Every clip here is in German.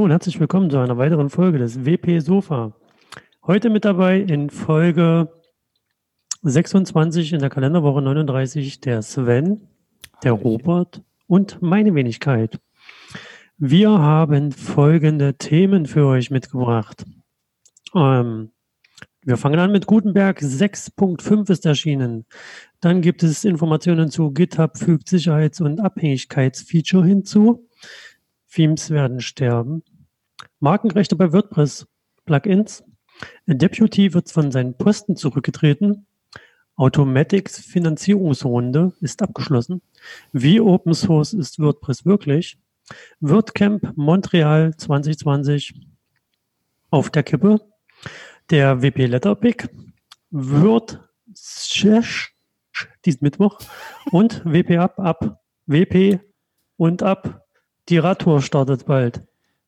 Hallo. Und herzlich willkommen zu einer weiteren Folge des WP Sofa. Heute mit dabei in Folge 26 in der Kalenderwoche 39 der Sven, der Robert und meine Wenigkeit. Wir haben folgende Themen für euch mitgebracht. Ähm, wir fangen an mit Gutenberg 6.5 ist erschienen. Dann gibt es Informationen zu GitHub fügt Sicherheits- und Abhängigkeitsfeature hinzu. Themes werden sterben. Markenrechte bei WordPress Plugins. Deputy wird von seinen Posten zurückgetreten. Automatics Finanzierungsrunde ist abgeschlossen. Wie Open Source ist WordPress wirklich? WordCamp Montreal 2020 auf der Kippe. Der WP Letterpick wird diesen Mittwoch und WP ab ab WP und ab die Radtour startet bald.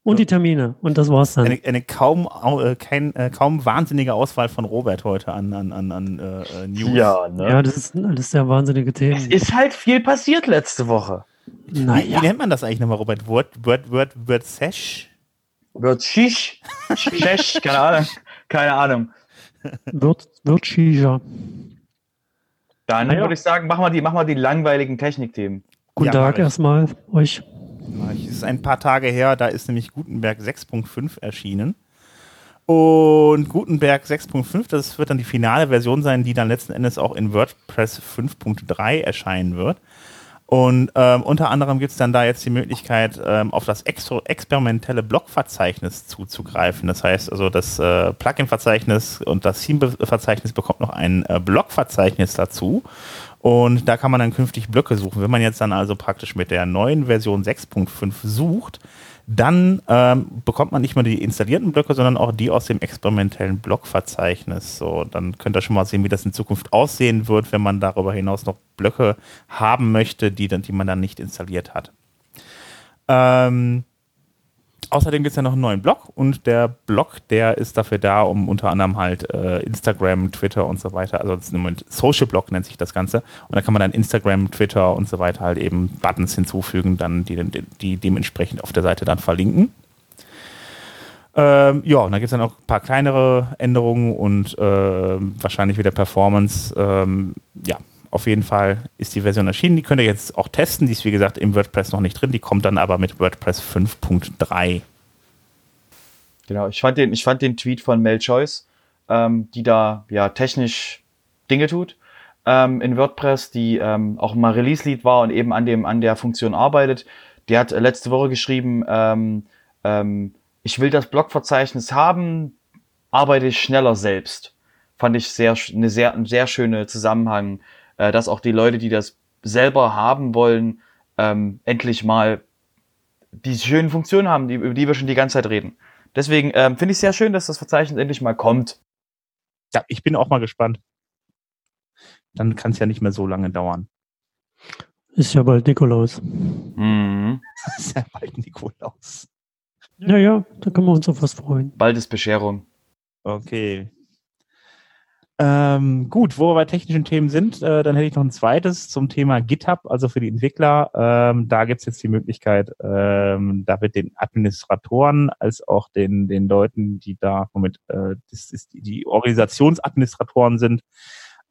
Und die Termine. Und das war's dann. Eine, eine kaum, äh, kein, äh, kaum wahnsinnige Auswahl von Robert heute an, an, an, an äh, News. Ja, ne? ja, das ist alles sehr wahnsinnige Themen. Es ist halt viel passiert letzte Woche. Naja. Wie, wie nennt man das eigentlich nochmal, Robert? Word, Word, Word, Word Sesh? Word Shish? Shish, keine Ahnung. Keine Ahnung. Wird, wird Shisha. Dann naja. würde ich sagen, machen wir die, machen wir die langweiligen Technikthemen. Guten ja, Tag erstmal euch. Es ist ein paar Tage her, da ist nämlich Gutenberg 6.5 erschienen. Und Gutenberg 6.5, das wird dann die finale Version sein, die dann letzten Endes auch in WordPress 5.3 erscheinen wird. Und ähm, unter anderem gibt es dann da jetzt die Möglichkeit, ähm, auf das ex experimentelle Blockverzeichnis zuzugreifen. Das heißt also, das äh, Plugin-Verzeichnis und das Theme-Verzeichnis bekommt noch ein äh, Blockverzeichnis dazu. Und da kann man dann künftig Blöcke suchen. Wenn man jetzt dann also praktisch mit der neuen Version 6.5 sucht, dann ähm, bekommt man nicht nur die installierten Blöcke, sondern auch die aus dem experimentellen Blockverzeichnis. So, dann könnt ihr schon mal sehen, wie das in Zukunft aussehen wird, wenn man darüber hinaus noch Blöcke haben möchte, die, dann, die man dann nicht installiert hat. Ähm, Außerdem gibt es ja noch einen neuen Blog und der Blog, der ist dafür da, um unter anderem halt äh, Instagram, Twitter und so weiter, also im Moment Social Blog nennt sich das Ganze. Und da kann man dann Instagram, Twitter und so weiter halt eben Buttons hinzufügen, dann die, die, die dementsprechend auf der Seite dann verlinken. Ähm, ja, und dann gibt es dann auch ein paar kleinere Änderungen und äh, wahrscheinlich wieder Performance. Ähm, ja, auf jeden Fall ist die Version erschienen. Die könnt ihr jetzt auch testen. Die ist, wie gesagt, im WordPress noch nicht drin. Die kommt dann aber mit WordPress 5.3. Genau, ich fand den, ich fand den Tweet von Mel Choice, ähm, die da ja technisch Dinge tut ähm, in WordPress, die ähm, auch mal Release-Lead war und eben an, dem, an der Funktion arbeitet. Der hat letzte Woche geschrieben, ähm, ähm, ich will das Blogverzeichnis haben, arbeite ich schneller selbst. Fand ich sehr, eine sehr, ein sehr schöne Zusammenhang äh, dass auch die Leute, die das selber haben wollen, ähm, endlich mal die schönen Funktionen haben, die, über die wir schon die ganze Zeit reden. Deswegen ähm, finde ich sehr schön, dass das Verzeichnis endlich mal kommt. Ja, ich bin auch mal gespannt. Dann kann es ja nicht mehr so lange dauern. Ist ja bald Nikolaus. Mhm. ist ja bald Nikolaus. Ja, ja, da können wir uns auf was freuen. Bald ist Bescherung. Okay, ähm, gut, wo wir bei technischen Themen sind, äh, dann hätte ich noch ein zweites zum Thema GitHub, also für die Entwickler. Ähm, da gibt es jetzt die Möglichkeit, ähm, da wird den Administratoren als auch den, den Leuten, die da womit äh, das ist die, Organisationsadministratoren sind,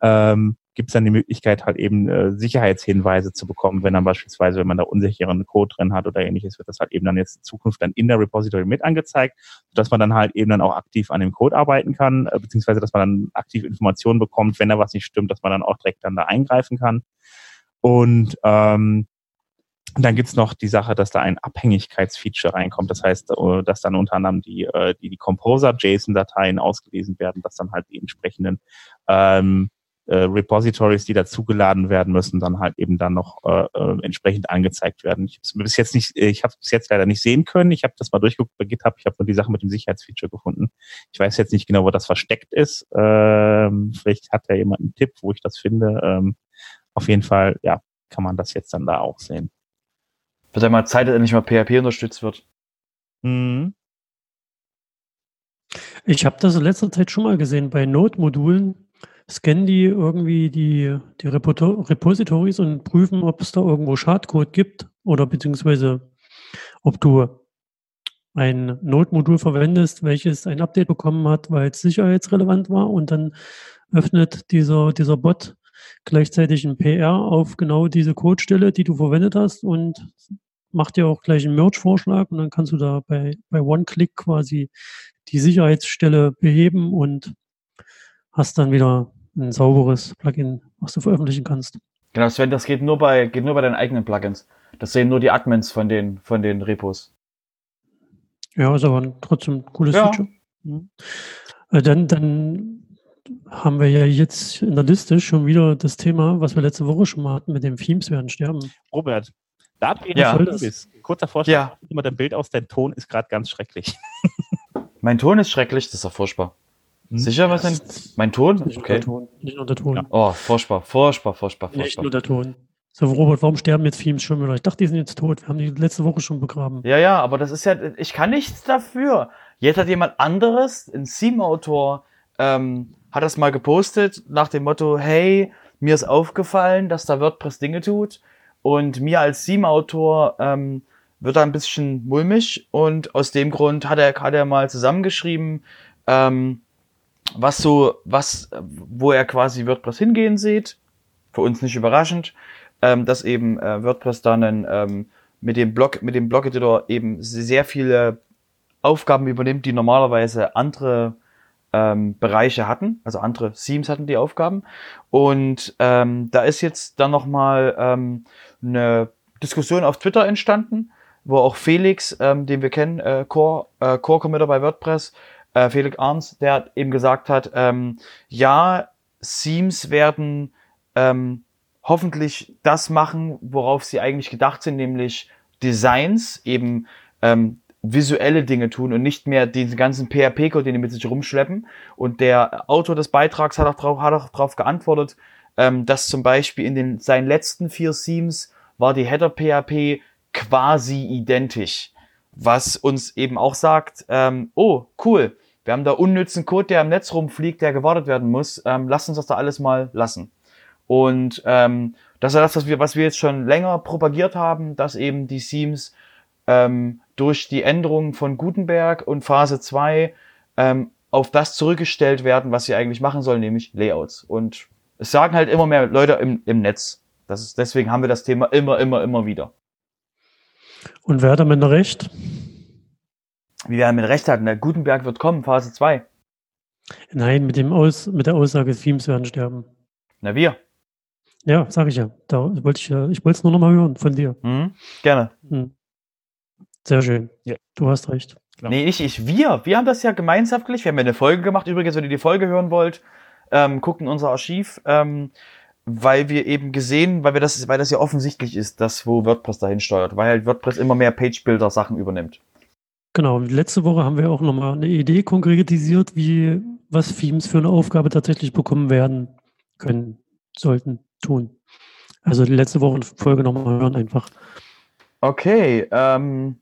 ähm, gibt es dann die Möglichkeit, halt eben äh, Sicherheitshinweise zu bekommen, wenn dann beispielsweise, wenn man da unsicheren Code drin hat oder ähnliches, wird das halt eben dann jetzt in Zukunft dann in der Repository mit angezeigt, dass man dann halt eben dann auch aktiv an dem Code arbeiten kann, äh, beziehungsweise dass man dann aktiv Informationen bekommt, wenn da was nicht stimmt, dass man dann auch direkt dann da eingreifen kann. Und ähm, dann gibt's noch die Sache, dass da ein Abhängigkeitsfeature reinkommt. Das heißt, äh, dass dann unter anderem die, äh, die, die Composer-JSON-Dateien ausgelesen werden, dass dann halt die entsprechenden ähm, äh, Repositories, die dazugeladen werden müssen, dann halt eben dann noch äh, äh, entsprechend angezeigt werden. Ich habe bis jetzt nicht, ich habe es jetzt leider nicht sehen können. Ich habe das mal durchgeguckt bei GitHub. Ich habe nur die Sache mit dem Sicherheitsfeature gefunden. Ich weiß jetzt nicht genau, wo das versteckt ist. Ähm, vielleicht hat ja jemand einen Tipp, wo ich das finde. Ähm, auf jeden Fall, ja, kann man das jetzt dann da auch sehen. Wird ja mal Zeit, dass endlich mal PHP unterstützt wird. Mhm. Ich habe das in letzter Zeit schon mal gesehen bei Node-Modulen scannen die irgendwie die, die Repositories und prüfen, ob es da irgendwo Schadcode gibt oder beziehungsweise ob du ein Node-Modul verwendest, welches ein Update bekommen hat, weil es sicherheitsrelevant war und dann öffnet dieser, dieser Bot gleichzeitig ein PR auf genau diese Codestelle, die du verwendet hast und macht dir auch gleich einen Merge-Vorschlag und dann kannst du da bei, bei One-Click quasi die Sicherheitsstelle beheben und hast dann wieder ein sauberes Plugin, was du veröffentlichen kannst. Genau, Sven, das geht nur bei, geht nur bei deinen eigenen Plugins. Das sehen nur die Admins von den, von den Repos. Ja, ist aber trotzdem ein cooles ja. Feature. Mhm. Dann, dann haben wir ja jetzt in der Liste schon wieder das Thema, was wir letzte Woche schon mal hatten, mit den Themes werden sterben. Robert, da du ja. bist, kurzer Vorschlag, ja. immer dein Bild aus, dein Ton ist gerade ganz schrecklich. mein Ton ist schrecklich, das ist doch furchtbar. Hm? Sicher, was denn? Mein Ton? Nicht okay. Nur der Ton. Nicht nur der Ton. Ja. Oh, furchtbar, furchtbar, furchtbar, furchtbar. Nicht nur der Ton. So, Robert, warum sterben jetzt Themes schon wieder? Ich dachte, die sind jetzt tot. Wir haben die letzte Woche schon begraben. Ja, ja, aber das ist ja, ich kann nichts dafür. Jetzt hat jemand anderes, ein Theme-Autor, ähm, hat das mal gepostet nach dem Motto, hey, mir ist aufgefallen, dass da WordPress Dinge tut und mir als Theme-Autor ähm, wird da ein bisschen mulmig und aus dem Grund hat er, hat er mal zusammengeschrieben, ähm, was so, was, wo er quasi WordPress hingehen sieht. Für uns nicht überraschend ähm, dass eben äh, WordPress dann ähm, mit dem Blog, mit dem Blog-Editor eben sehr viele Aufgaben übernimmt, die normalerweise andere ähm, Bereiche hatten, also andere Themes hatten die Aufgaben. Und ähm, da ist jetzt dann nochmal ähm, eine Diskussion auf Twitter entstanden, wo auch Felix, ähm, den wir kennen, äh, Core, äh, Core Committer bei WordPress, äh, Felix Arns, der eben gesagt hat, ähm, ja, Themes werden ähm, hoffentlich das machen, worauf sie eigentlich gedacht sind, nämlich Designs, eben ähm, visuelle Dinge tun und nicht mehr diesen ganzen PHP-Code, den die mit sich rumschleppen. Und der Autor des Beitrags hat auch darauf, hat auch darauf geantwortet, ähm, dass zum Beispiel in den seinen letzten vier Themes war die Header PHP quasi identisch. Was uns eben auch sagt, ähm, oh, cool, wir haben da unnützen Code, der im Netz rumfliegt, der gewartet werden muss. Ähm, lass uns das da alles mal lassen. Und ähm, das ist das, was wir, was wir jetzt schon länger propagiert haben, dass eben die Themes ähm, durch die Änderungen von Gutenberg und Phase 2 ähm, auf das zurückgestellt werden, was sie eigentlich machen sollen, nämlich Layouts. Und es sagen halt immer mehr Leute im, im Netz. Das ist, deswegen haben wir das Thema immer, immer, immer wieder. Und wer hat damit recht? Wie wer damit recht hat, na, Gutenberg wird kommen, Phase 2. Nein, mit, dem Aus, mit der Aussage, Themes werden sterben. Na, wir. Ja, sage ich ja. Da wollte ich ja, ich wollte es nur noch mal hören von dir. Mhm, gerne. Mhm. Sehr schön. Ja. Du hast recht. Genau. Nee, nicht ich, wir. Wir haben das ja gemeinschaftlich. Wir haben ja eine Folge gemacht. Übrigens, wenn ihr die Folge hören wollt, ähm, guckt in unser Archiv, ähm, weil wir eben gesehen, weil wir das, weil das ja offensichtlich ist, dass wo WordPress dahin steuert, weil halt WordPress immer mehr Page-Builder-Sachen übernimmt. Genau. Letzte Woche haben wir auch nochmal eine Idee konkretisiert, wie was Themes für eine Aufgabe tatsächlich bekommen werden können sollten tun. Also die letzte Woche Folge nochmal hören einfach. Okay, ähm,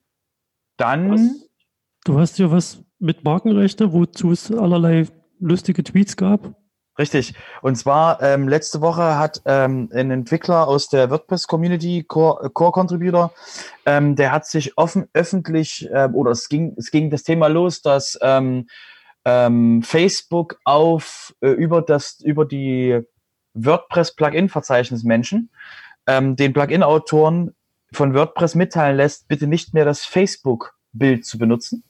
dann. Was? Du hast ja was mit Markenrechte, wozu es allerlei lustige Tweets gab. Richtig. Und zwar ähm, letzte Woche hat ähm, ein Entwickler aus der WordPress-Community, Core, Core Contributor, ähm, der hat sich offen öffentlich ähm, oder es ging es ging das Thema los, dass ähm, ähm, Facebook auf äh, über das über die WordPress-Plugin-Verzeichnis Menschen ähm, den Plugin-Autoren von WordPress mitteilen lässt, bitte nicht mehr das Facebook-Bild zu benutzen,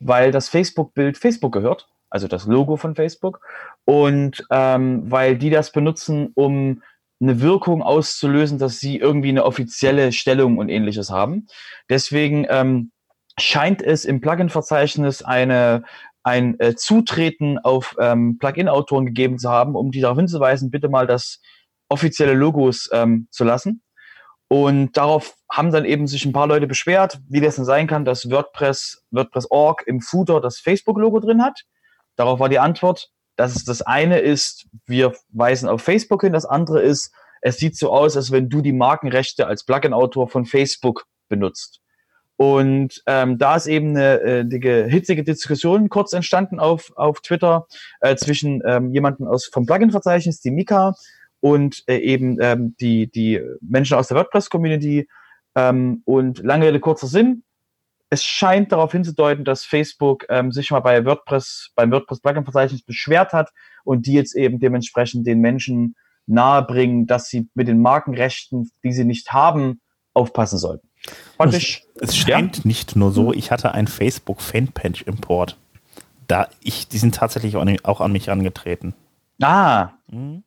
weil das Facebook-Bild Facebook gehört, also das Logo von Facebook, und ähm, weil die das benutzen, um eine Wirkung auszulösen, dass sie irgendwie eine offizielle Stellung und ähnliches haben. Deswegen ähm, scheint es im Plugin-Verzeichnis eine ein äh, Zutreten auf ähm, Plugin-Autoren gegeben zu haben, um die darauf hinzuweisen, bitte mal das offizielle Logos ähm, zu lassen. Und darauf haben dann eben sich ein paar Leute beschwert, wie das denn sein kann, dass WordPress, WordPress.org im Footer das Facebook-Logo drin hat. Darauf war die Antwort, dass es das eine ist, wir weisen auf Facebook hin, das andere ist, es sieht so aus, als wenn du die Markenrechte als Plugin-Autor von Facebook benutzt. Und ähm, da ist eben eine, äh, eine hitzige Diskussion kurz entstanden auf, auf Twitter äh, zwischen ähm, jemanden aus vom Plugin-Verzeichnis, die Mika, und äh, eben ähm, die, die Menschen aus der WordPress-Community. Ähm, und lange Rede, kurzer Sinn. Es scheint darauf hinzudeuten, dass Facebook ähm, sich mal bei WordPress, beim WordPress Plugin-Verzeichnis beschwert hat und die jetzt eben dementsprechend den Menschen nahebringen, dass sie mit den Markenrechten, die sie nicht haben, aufpassen sollten. Und ich, es scheint ja? nicht nur so, ich hatte einen Facebook Fanpage-Import. Da ich, die sind tatsächlich auch an mich angetreten. Ah. Mhm.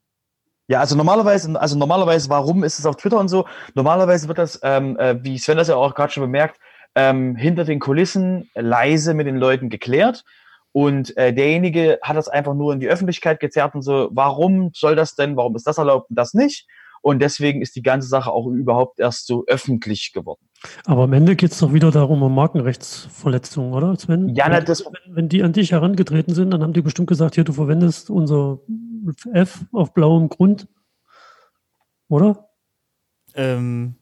Ja, also normalerweise, also normalerweise, warum ist es auf Twitter und so? Normalerweise wird das, ähm, äh, wie Sven das ja auch gerade schon bemerkt, ähm, hinter den Kulissen leise mit den Leuten geklärt. Und äh, derjenige hat das einfach nur in die Öffentlichkeit gezerrt und so, warum soll das denn, warum ist das erlaubt und das nicht? Und deswegen ist die ganze Sache auch überhaupt erst so öffentlich geworden. Aber am Ende geht es doch wieder darum, um Markenrechtsverletzungen, oder Sven? Ja, na, das wenn, wenn die an dich herangetreten sind, dann haben die bestimmt gesagt, hier, du verwendest unser F auf blauem Grund, oder? Ähm,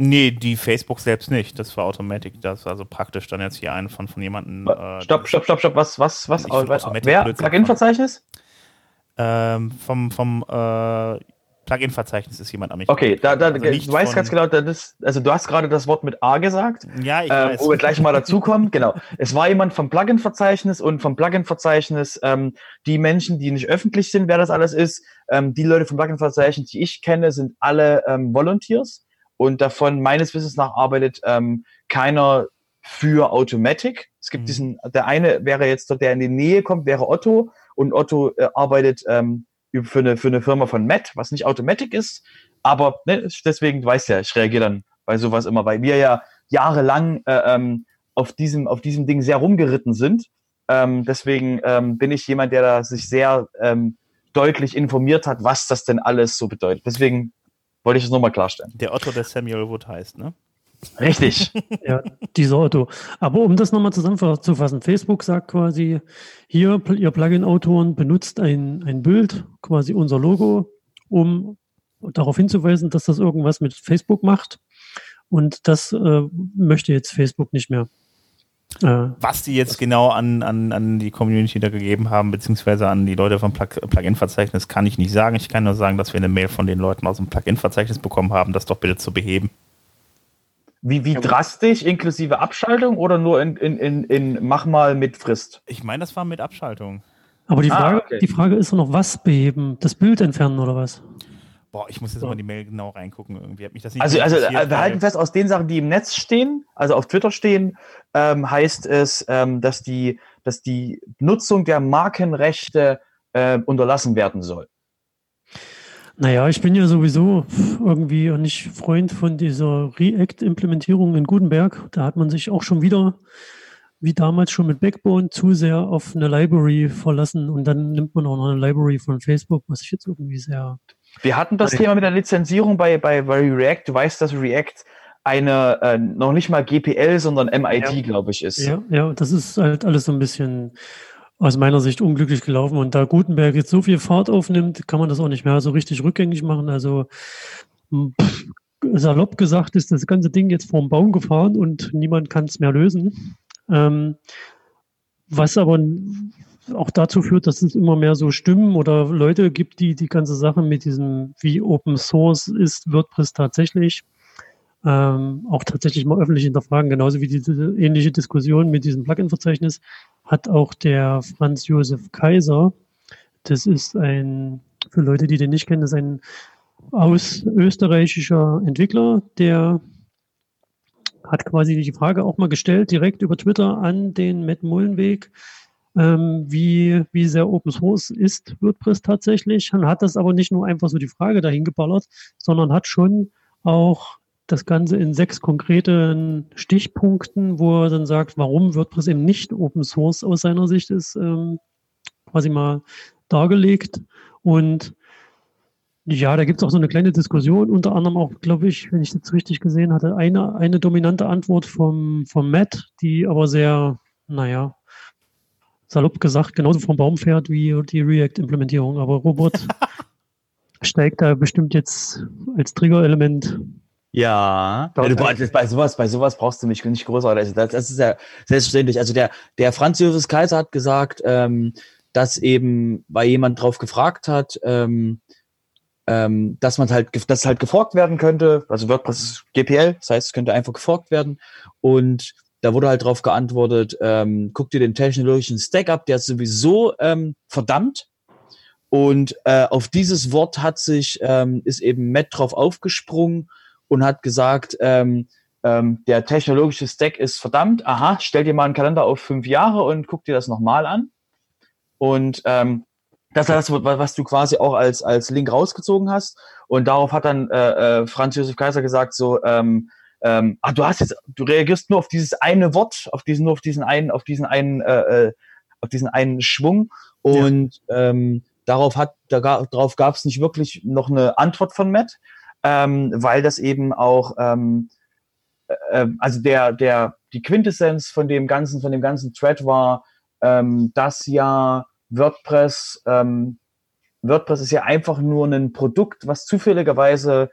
nee, die Facebook selbst nicht. Das war Automatic. Das war also praktisch dann jetzt hier ein von, von jemandem. Äh, stopp, stopp, stopp, stopp. Was, was, was? Wer? Plugin-Verzeichnis? Ähm, vom, vom, äh, Plugin-Verzeichnis ist jemand an mich. Okay, da, da, also du weißt ganz genau, das, also du hast gerade das Wort mit A gesagt. Ja, ich äh, weiß. Wo wir gleich mal dazukommen. genau. Es war jemand vom Plugin-Verzeichnis und vom Plugin-Verzeichnis, ähm, die Menschen, die nicht öffentlich sind, wer das alles ist, ähm, die Leute vom Plugin-Verzeichnis, die ich kenne, sind alle ähm, Volunteers und davon meines Wissens nach arbeitet ähm, keiner für Automatic. Es gibt mhm. diesen, der eine wäre jetzt, der in die Nähe kommt, wäre Otto und Otto äh, arbeitet ähm, für eine, für eine Firma von Matt, was nicht Automatic ist. Aber ne, deswegen, du weißt ja, ich reagiere dann bei sowas immer, weil wir ja jahrelang äh, ähm, auf, diesem, auf diesem Ding sehr rumgeritten sind. Ähm, deswegen ähm, bin ich jemand, der da sich sehr ähm, deutlich informiert hat, was das denn alles so bedeutet. Deswegen wollte ich es nochmal klarstellen. Der Otto, der Samuel Wood heißt, ne? Richtig. ja, dieser Auto. Aber um das nochmal zusammenzufassen, Facebook sagt quasi, hier, ihr Plugin-Autoren benutzt ein, ein Bild, quasi unser Logo, um darauf hinzuweisen, dass das irgendwas mit Facebook macht. Und das äh, möchte jetzt Facebook nicht mehr. Äh, Was die jetzt genau an, an, an die Community da gegeben haben, beziehungsweise an die Leute vom Plugin-Verzeichnis, kann ich nicht sagen. Ich kann nur sagen, dass wir eine Mail von den Leuten aus dem Plugin-Verzeichnis bekommen haben, das doch bitte zu beheben. Wie, wie drastisch, inklusive Abschaltung oder nur in, in, in, in mach mal mit Frist? Ich meine, das war mit Abschaltung. Aber die ah, Frage, ah, okay. die Frage ist doch noch, was beheben? Das Bild entfernen oder was? Boah, ich muss jetzt mal die Mail genau reingucken. Irgendwie hat mich das nicht Also, also wir halten fest, aus den Sachen, die im Netz stehen, also auf Twitter stehen, ähm, heißt es, ähm, dass, die, dass die Nutzung der Markenrechte äh, unterlassen werden soll. Naja, ich bin ja sowieso irgendwie nicht Freund von dieser React-Implementierung in Gutenberg. Da hat man sich auch schon wieder, wie damals schon mit Backbone, zu sehr auf eine Library verlassen und dann nimmt man auch noch eine Library von Facebook, was ich jetzt irgendwie sehr. Wir hatten das Thema mit der Lizenzierung bei, bei, bei React. Du weißt, dass React eine äh, noch nicht mal GPL, sondern MIT, ja. glaube ich, ist. Ja, ja, das ist halt alles so ein bisschen aus meiner Sicht unglücklich gelaufen. Und da Gutenberg jetzt so viel Fahrt aufnimmt, kann man das auch nicht mehr so richtig rückgängig machen. Also pff, salopp gesagt ist das ganze Ding jetzt vorm Baum gefahren und niemand kann es mehr lösen. Ähm, was aber auch dazu führt, dass es immer mehr so Stimmen oder Leute gibt, die die ganze Sache mit diesem, wie Open Source ist WordPress tatsächlich, ähm, auch tatsächlich mal öffentlich hinterfragen, genauso wie diese ähnliche Diskussion mit diesem Plugin-Verzeichnis hat auch der Franz Josef Kaiser, das ist ein, für Leute, die den nicht kennen, das ist ein aus österreichischer Entwickler, der hat quasi die Frage auch mal gestellt, direkt über Twitter an den Matt Mullenweg, ähm, wie, wie sehr Open Source ist WordPress tatsächlich. Und hat das aber nicht nur einfach so die Frage dahin geballert, sondern hat schon auch das Ganze in sechs konkreten Stichpunkten, wo er dann sagt, warum WordPress eben nicht Open Source aus seiner Sicht ist, ähm, quasi mal dargelegt. Und ja, da gibt es auch so eine kleine Diskussion, unter anderem auch, glaube ich, wenn ich das richtig gesehen hatte, eine, eine dominante Antwort vom, vom Matt, die aber sehr, naja, salopp gesagt, genauso vom Baum fährt wie die React-Implementierung. Aber Robert steigt da bestimmt jetzt als Trigger-Element ja, ja du, bei sowas, bei sowas brauchst du mich nicht größer. Das, das ist ja selbstverständlich. Also der, der Franz Josef Kaiser hat gesagt, ähm, dass eben, weil jemand drauf gefragt hat, ähm, ähm, dass man halt, dass halt geforkt werden könnte. Also WordPress ist GPL, das heißt, es könnte einfach geforkt werden. Und da wurde halt drauf geantwortet, ähm, guck dir den technologischen Stack ab, der ist sowieso ähm, verdammt. Und äh, auf dieses Wort hat sich, ähm, ist eben Matt drauf aufgesprungen und hat gesagt, ähm, ähm, der technologische Stack ist verdammt, aha, stell dir mal einen Kalender auf fünf Jahre und guck dir das nochmal an. Und ähm, das ist das, was du quasi auch als, als Link rausgezogen hast. Und darauf hat dann äh, äh, Franz Josef Kaiser gesagt, so, ähm, ähm, ah, du hast jetzt, du reagierst nur auf dieses eine Wort, auf diesen, nur auf diesen einen, auf diesen einen, äh, äh auf diesen einen Schwung. Und ja. ähm, darauf hat, da, darauf gab es nicht wirklich noch eine Antwort von Matt, ähm, weil das eben auch, ähm, äh, äh, also der, der, die Quintessenz von dem ganzen, von dem ganzen Thread war, ähm, dass ja WordPress, ähm, WordPress ist ja einfach nur ein Produkt, was zufälligerweise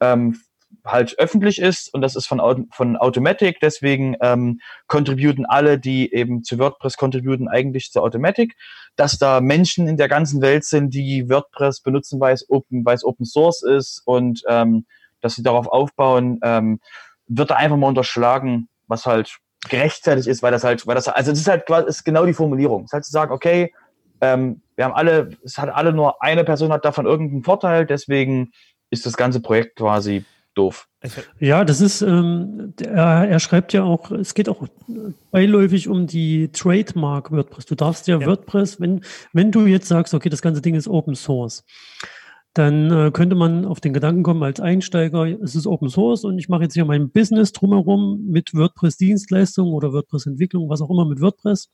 ähm, halt öffentlich ist und das ist von, von Automatic. Deswegen ähm, contributen alle, die eben zu WordPress contributen, eigentlich zu Automatic. Dass da Menschen in der ganzen Welt sind, die WordPress benutzen, weil es Open, weil es Open Source ist und ähm, dass sie darauf aufbauen, ähm, wird da einfach mal unterschlagen, was halt gerechtfertigt ist, weil das halt, weil das, also das ist halt ist genau die Formulierung. Es ist halt zu sagen, okay, ähm, wir haben alle, es hat alle nur eine Person hat davon irgendeinen Vorteil, deswegen ist das ganze Projekt quasi doof. Ja, das ist, ähm, er, er, schreibt ja auch, es geht auch beiläufig um die Trademark WordPress. Du darfst ja, ja, WordPress, wenn, wenn du jetzt sagst, okay, das ganze Ding ist Open Source, dann äh, könnte man auf den Gedanken kommen als Einsteiger, es ist Open Source und ich mache jetzt hier mein Business drumherum mit WordPress-Dienstleistungen oder WordPress-Entwicklung, was auch immer mit WordPress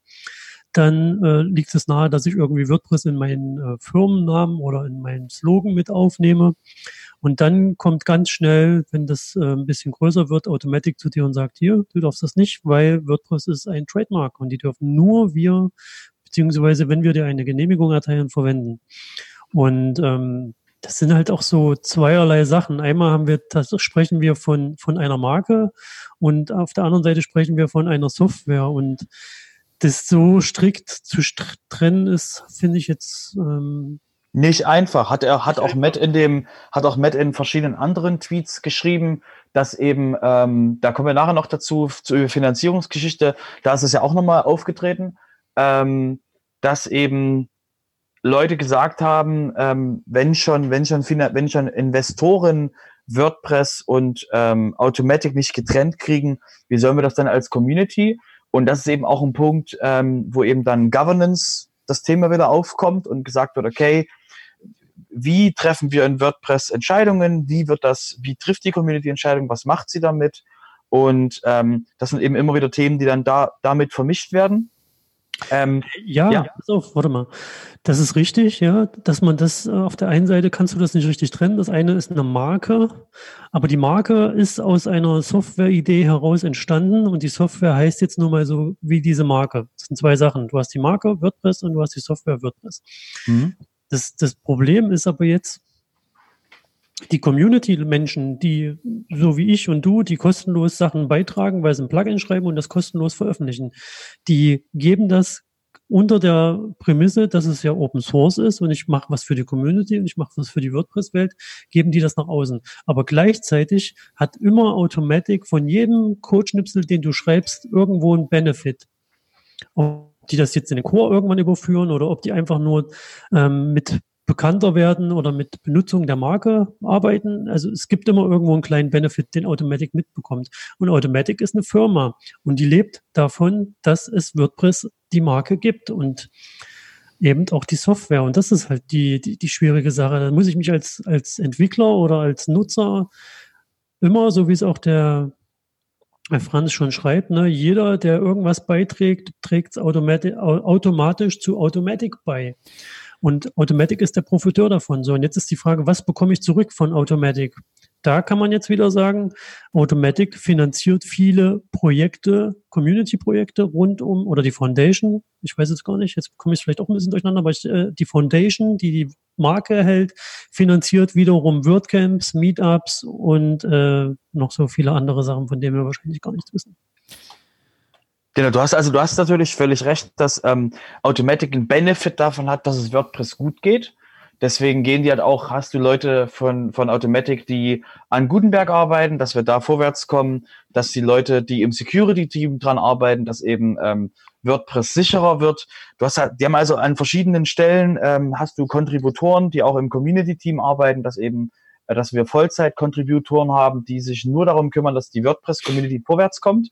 dann äh, liegt es nahe, dass ich irgendwie WordPress in meinen äh, Firmennamen oder in meinen Slogan mit aufnehme. Und dann kommt ganz schnell, wenn das äh, ein bisschen größer wird, Automatic zu dir und sagt, hier, du darfst das nicht, weil WordPress ist ein Trademark und die dürfen nur wir, beziehungsweise wenn wir dir eine Genehmigung erteilen, verwenden. Und ähm, das sind halt auch so zweierlei Sachen. Einmal haben wir, das sprechen wir von, von einer Marke und auf der anderen Seite sprechen wir von einer Software und das so strikt zu trennen ist, finde ich jetzt ähm, nicht einfach. Hat er hat auch Matt in dem hat auch Matt in verschiedenen anderen Tweets geschrieben, dass eben ähm, da kommen wir nachher noch dazu zur Finanzierungsgeschichte. Da ist es ja auch nochmal aufgetreten, ähm, dass eben Leute gesagt haben, ähm, wenn schon wenn schon wenn schon Investoren WordPress und ähm, Automatic nicht getrennt kriegen, wie sollen wir das dann als Community? Und das ist eben auch ein Punkt, ähm, wo eben dann Governance das Thema wieder aufkommt und gesagt wird, okay, wie treffen wir in WordPress Entscheidungen? Wie wird das, wie trifft die Community Entscheidungen? Was macht sie damit? Und ähm, das sind eben immer wieder Themen, die dann da damit vermischt werden. Ähm, ja, ja. Pass auf, warte mal. Das ist richtig, ja, dass man das äh, auf der einen Seite kannst du das nicht richtig trennen. Das eine ist eine Marke, aber die Marke ist aus einer Software-Idee heraus entstanden und die Software heißt jetzt nur mal so wie diese Marke. Das sind zwei Sachen. Du hast die Marke WordPress und du hast die Software WordPress. Mhm. Das, das Problem ist aber jetzt, die Community-Menschen, die so wie ich und du, die kostenlos Sachen beitragen, weil sie ein Plugin schreiben und das kostenlos veröffentlichen, die geben das unter der Prämisse, dass es ja Open Source ist und ich mache was für die Community und ich mache was für die WordPress-Welt, geben die das nach außen. Aber gleichzeitig hat immer Automatic von jedem Codeschnipsel, den du schreibst, irgendwo ein Benefit. Ob die das jetzt in den Core irgendwann überführen oder ob die einfach nur ähm, mit bekannter werden oder mit Benutzung der Marke arbeiten. Also es gibt immer irgendwo einen kleinen Benefit, den Automatic mitbekommt. Und Automatic ist eine Firma und die lebt davon, dass es WordPress die Marke gibt und eben auch die Software. Und das ist halt die, die, die schwierige Sache. Da muss ich mich als, als Entwickler oder als Nutzer immer, so wie es auch der Franz schon schreibt, ne, jeder, der irgendwas beiträgt, trägt es automatisch zu Automatic bei. Und Automatic ist der Profiteur davon. So, und jetzt ist die Frage, was bekomme ich zurück von Automatic? Da kann man jetzt wieder sagen, Automatic finanziert viele Projekte, Community-Projekte rund um, oder die Foundation, ich weiß jetzt gar nicht, jetzt komme ich vielleicht auch ein bisschen durcheinander, aber ich, äh, die Foundation, die die Marke erhält, finanziert wiederum WordCamps, Meetups und äh, noch so viele andere Sachen, von denen wir wahrscheinlich gar nichts wissen. Genau, du hast also du hast natürlich völlig recht, dass ähm, Automatic einen Benefit davon hat, dass es WordPress gut geht. Deswegen gehen die halt auch, hast du Leute von, von Automatic, die an Gutenberg arbeiten, dass wir da vorwärts kommen, dass die Leute, die im Security-Team dran arbeiten, dass eben ähm, WordPress sicherer wird. Du hast halt, die haben also an verschiedenen Stellen, ähm, hast du Kontributoren, die auch im Community-Team arbeiten, dass eben, äh, dass wir Vollzeit-Kontributoren haben, die sich nur darum kümmern, dass die WordPress-Community vorwärts kommt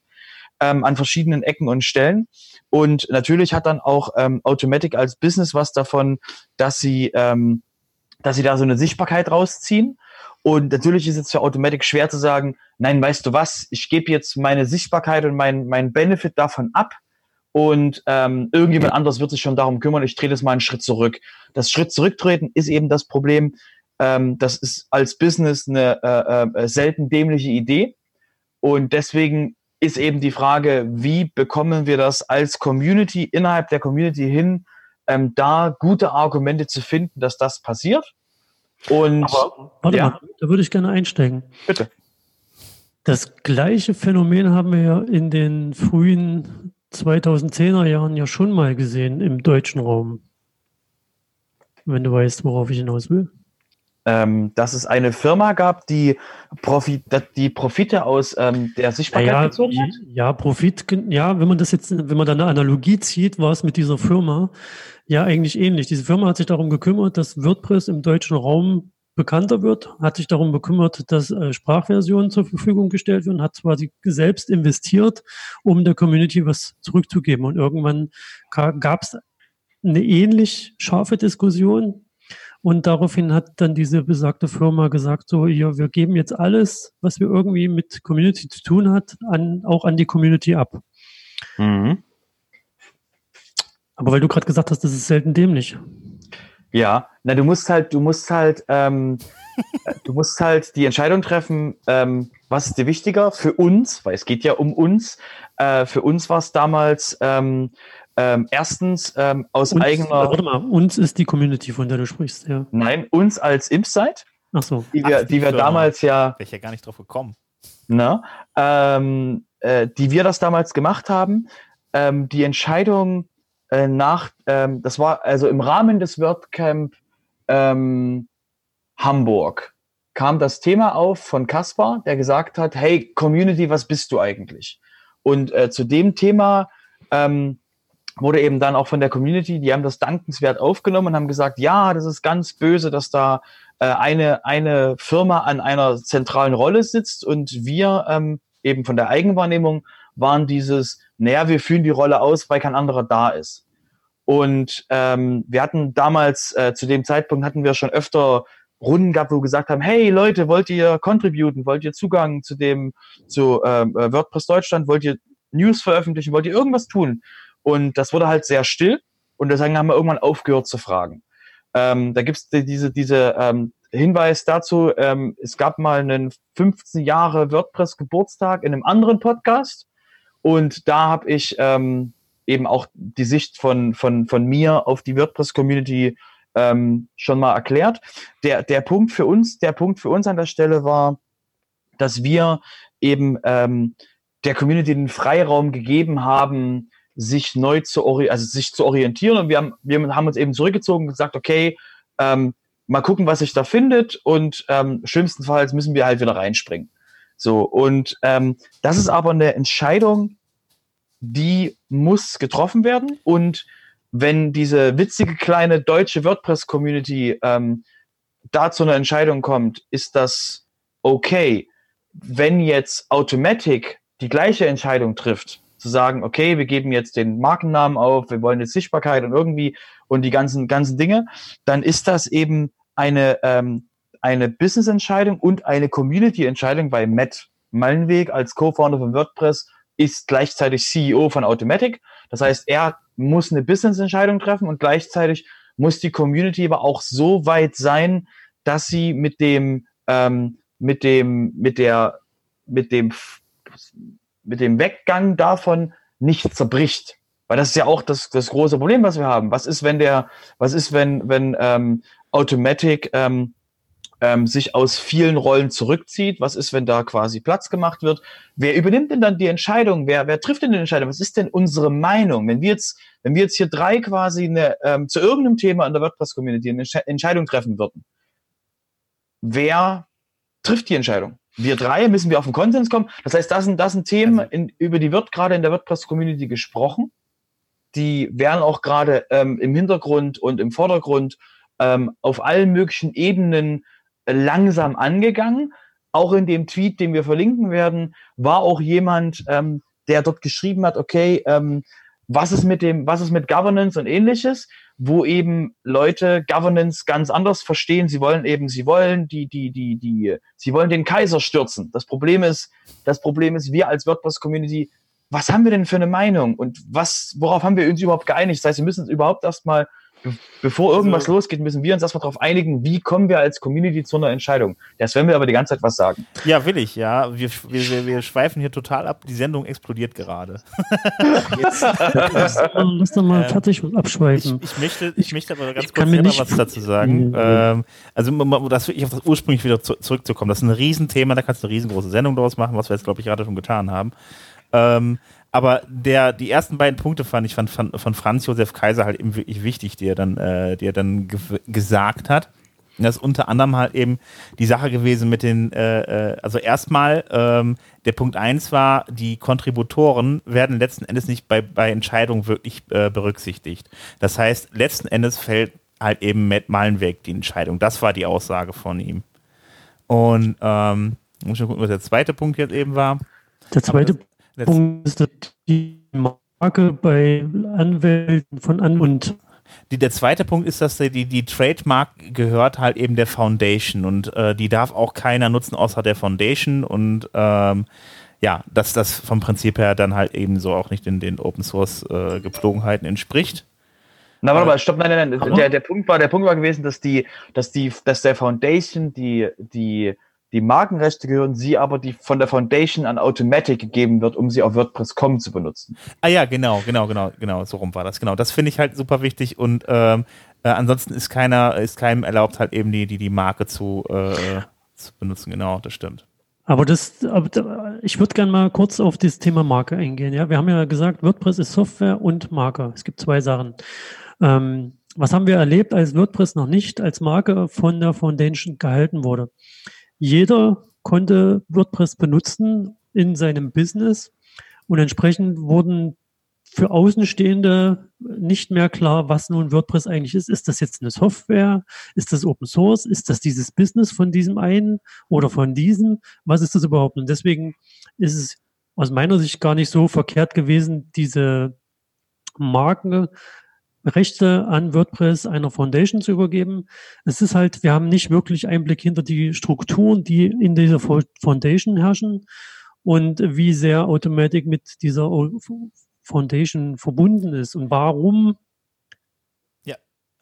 ähm, an verschiedenen Ecken und Stellen. Und natürlich hat dann auch ähm, Automatic als Business was davon, dass sie, ähm, dass sie da so eine Sichtbarkeit rausziehen. Und natürlich ist es für Automatic schwer zu sagen, nein, weißt du was, ich gebe jetzt meine Sichtbarkeit und mein, mein Benefit davon ab und ähm, irgendjemand anderes wird sich schon darum kümmern, ich drehe das mal einen Schritt zurück. Das Schritt zurücktreten ist eben das Problem. Ähm, das ist als Business eine äh, äh, selten dämliche Idee. Und deswegen ist eben die Frage, wie bekommen wir das als Community, innerhalb der Community hin, ähm, da gute Argumente zu finden, dass das passiert. Und Aber, warte ja. mal, da würde ich gerne einsteigen. Bitte. Das gleiche Phänomen haben wir ja in den frühen 2010er Jahren ja schon mal gesehen im deutschen Raum. Wenn du weißt, worauf ich hinaus will ähm, dass es eine Firma gab, die, Profit, die Profite aus ähm, der Sichtbarkeit ja, gezogen hat? Ja, Profit, ja, wenn man das jetzt, wenn man da eine Analogie zieht, war es mit dieser Firma ja eigentlich ähnlich. Diese Firma hat sich darum gekümmert, dass WordPress im deutschen Raum bekannter wird, hat sich darum bekümmert, dass äh, Sprachversionen zur Verfügung gestellt werden, hat quasi selbst investiert, um der Community was zurückzugeben. Und irgendwann gab es eine ähnlich scharfe Diskussion und daraufhin hat dann diese besagte Firma gesagt, so, ja, wir geben jetzt alles, was wir irgendwie mit Community zu tun hat, an, auch an die Community ab. Mhm. Aber weil du gerade gesagt hast, das ist selten dämlich. Ja, na, du musst halt, du musst halt, ähm, du musst halt die Entscheidung treffen, ähm, was ist dir wichtiger für uns, weil es geht ja um uns. Äh, für uns war es damals, ähm, ähm, erstens ähm, aus uns, eigener. Warte mal, uns ist die Community, von der du sprichst, ja. Nein, uns als Impsite. Ach so. Die wir, Ach, die, die wir damals ja. Wäre ich ja gar nicht drauf gekommen. Na, ähm, äh, die wir das damals gemacht haben. Ähm, die Entscheidung äh, nach, ähm, das war also im Rahmen des WordCamp ähm, Hamburg kam das Thema auf von Kaspar, der gesagt hat, hey, Community, was bist du eigentlich? Und äh, zu dem Thema ähm, wurde eben dann auch von der Community, die haben das dankenswert aufgenommen und haben gesagt, ja, das ist ganz böse, dass da äh, eine, eine Firma an einer zentralen Rolle sitzt und wir ähm, eben von der Eigenwahrnehmung waren dieses, naja, wir fühlen die Rolle aus, weil kein anderer da ist. Und ähm, wir hatten damals, äh, zu dem Zeitpunkt hatten wir schon öfter Runden gehabt, wo wir gesagt haben, hey Leute, wollt ihr contributen, wollt ihr Zugang zu dem, zu äh, WordPress Deutschland, wollt ihr News veröffentlichen, wollt ihr irgendwas tun? Und das wurde halt sehr still und deswegen haben wir irgendwann aufgehört zu fragen. Ähm, da gibt's die, diese, diese ähm, Hinweis dazu, ähm, es gab mal einen 15 Jahre WordPress-Geburtstag in einem anderen Podcast und da habe ich ähm, eben auch die Sicht von, von, von mir auf die WordPress-Community ähm, schon mal erklärt. Der, der Punkt für uns, der Punkt für uns an der Stelle war, dass wir eben ähm, der Community den Freiraum gegeben haben, sich neu zu, also sich zu orientieren. Und wir haben, wir haben uns eben zurückgezogen und gesagt, okay, ähm, mal gucken, was sich da findet. Und ähm, schlimmstenfalls müssen wir halt wieder reinspringen. So, und ähm, das ist aber eine Entscheidung, die muss getroffen werden. Und wenn diese witzige kleine deutsche WordPress-Community ähm, da zu einer Entscheidung kommt, ist das okay. Wenn jetzt Automatic die gleiche Entscheidung trifft, zu sagen, okay, wir geben jetzt den Markennamen auf, wir wollen jetzt Sichtbarkeit und irgendwie und die ganzen, ganzen Dinge, dann ist das eben eine, ähm, eine Business-Entscheidung und eine Community-Entscheidung, weil Matt Mallenweg als Co-Founder von WordPress ist gleichzeitig CEO von Automatic. Das heißt, er muss eine Business-Entscheidung treffen und gleichzeitig muss die Community aber auch so weit sein, dass sie mit dem, ähm, mit dem, mit der, mit dem mit dem Weggang davon nicht zerbricht. Weil das ist ja auch das, das große Problem, was wir haben. Was ist, wenn der, was ist, wenn, wenn ähm, Automatic ähm, ähm, sich aus vielen Rollen zurückzieht. Was ist, wenn da quasi Platz gemacht wird? Wer übernimmt denn dann die Entscheidung? Wer, wer trifft denn die Entscheidung? Was ist denn unsere Meinung? Wenn wir jetzt, wenn wir jetzt hier drei quasi eine, ähm, zu irgendeinem Thema in der WordPress-Community eine Entscheidung treffen würden, wer trifft die Entscheidung? Wir drei müssen wir auf den Konsens kommen. Das heißt, das sind, das sind Themen, also in, über die wird gerade in der WordPress-Community gesprochen. Die werden auch gerade ähm, im Hintergrund und im Vordergrund ähm, auf allen möglichen Ebenen langsam angegangen. Auch in dem Tweet, den wir verlinken werden, war auch jemand, ähm, der dort geschrieben hat, okay, ähm, was ist mit dem, was ist mit Governance und ähnliches, wo eben Leute Governance ganz anders verstehen. Sie wollen eben, sie wollen die, die, die, die, sie wollen den Kaiser stürzen. Das Problem ist, das Problem ist, wir als WordPress-Community, was haben wir denn für eine Meinung und was, worauf haben wir uns überhaupt geeinigt? Das heißt, wir müssen uns überhaupt erstmal bevor irgendwas also, losgeht, müssen wir uns erstmal darauf einigen, wie kommen wir als Community zu einer Entscheidung. Das werden wir aber die ganze Zeit was sagen. Ja, will ich, ja. Wir, wir, wir schweifen hier total ab. Die Sendung explodiert gerade. lass, lass doch mal ähm, fertig abschweifen. Ich, ich, möchte, ich möchte aber ganz kurz selber was dazu sagen. Mhm. Ähm, also, das wirklich auf das ursprünglich wieder zu, zurückzukommen. Das ist ein Riesenthema, da kannst du eine riesengroße Sendung daraus machen, was wir jetzt, glaube ich, gerade schon getan haben. Ähm, aber der, die ersten beiden Punkte fand ich von, von, von Franz Josef Kaiser halt eben wirklich wichtig, die er dann, äh, die er dann ge gesagt hat. Und das ist unter anderem halt eben die Sache gewesen mit den, äh, äh also erstmal, ähm, der Punkt eins war, die Kontributoren werden letzten Endes nicht bei, bei Entscheidungen wirklich äh, berücksichtigt. Das heißt, letzten Endes fällt halt eben Matt Malenweg die Entscheidung. Das war die Aussage von ihm. Und ähm, muss ich mal gucken, was der zweite Punkt jetzt eben war. Der zweite Punkt ist, dass die Marke bei Anwälten von An und die, der zweite Punkt ist, dass die, die Trademark gehört halt eben der Foundation und äh, die darf auch keiner nutzen außer der Foundation und ähm, ja, dass das vom Prinzip her dann halt eben so auch nicht in den Open Source äh, Gepflogenheiten entspricht. Na, warte mal, stopp, nein, nein, nein. Der, der Punkt war, der Punkt war gewesen, dass die, dass die, dass der Foundation die, die die Markenrechte gehören, sie aber die von der Foundation an Automatic gegeben wird, um sie auf WordPress.com zu benutzen. Ah ja, genau, genau, genau, genau, so rum war das. Genau, das finde ich halt super wichtig und ähm, äh, ansonsten ist keiner, ist keinem erlaubt, halt eben die, die, die Marke zu, äh, zu benutzen. Genau, das stimmt. Aber das, aber ich würde gerne mal kurz auf das Thema Marke eingehen. Ja, wir haben ja gesagt, WordPress ist Software und Marke. Es gibt zwei Sachen. Ähm, was haben wir erlebt, als WordPress noch nicht als Marke von der Foundation gehalten wurde? Jeder konnte WordPress benutzen in seinem Business und entsprechend wurden für Außenstehende nicht mehr klar, was nun WordPress eigentlich ist. Ist das jetzt eine Software? Ist das Open Source? Ist das dieses Business von diesem einen oder von diesem? Was ist das überhaupt? Und deswegen ist es aus meiner Sicht gar nicht so verkehrt gewesen, diese Marken Rechte an WordPress einer Foundation zu übergeben. Es ist halt, wir haben nicht wirklich Einblick hinter die Strukturen, die in dieser Foundation herrschen und wie sehr Automatic mit dieser Foundation verbunden ist und warum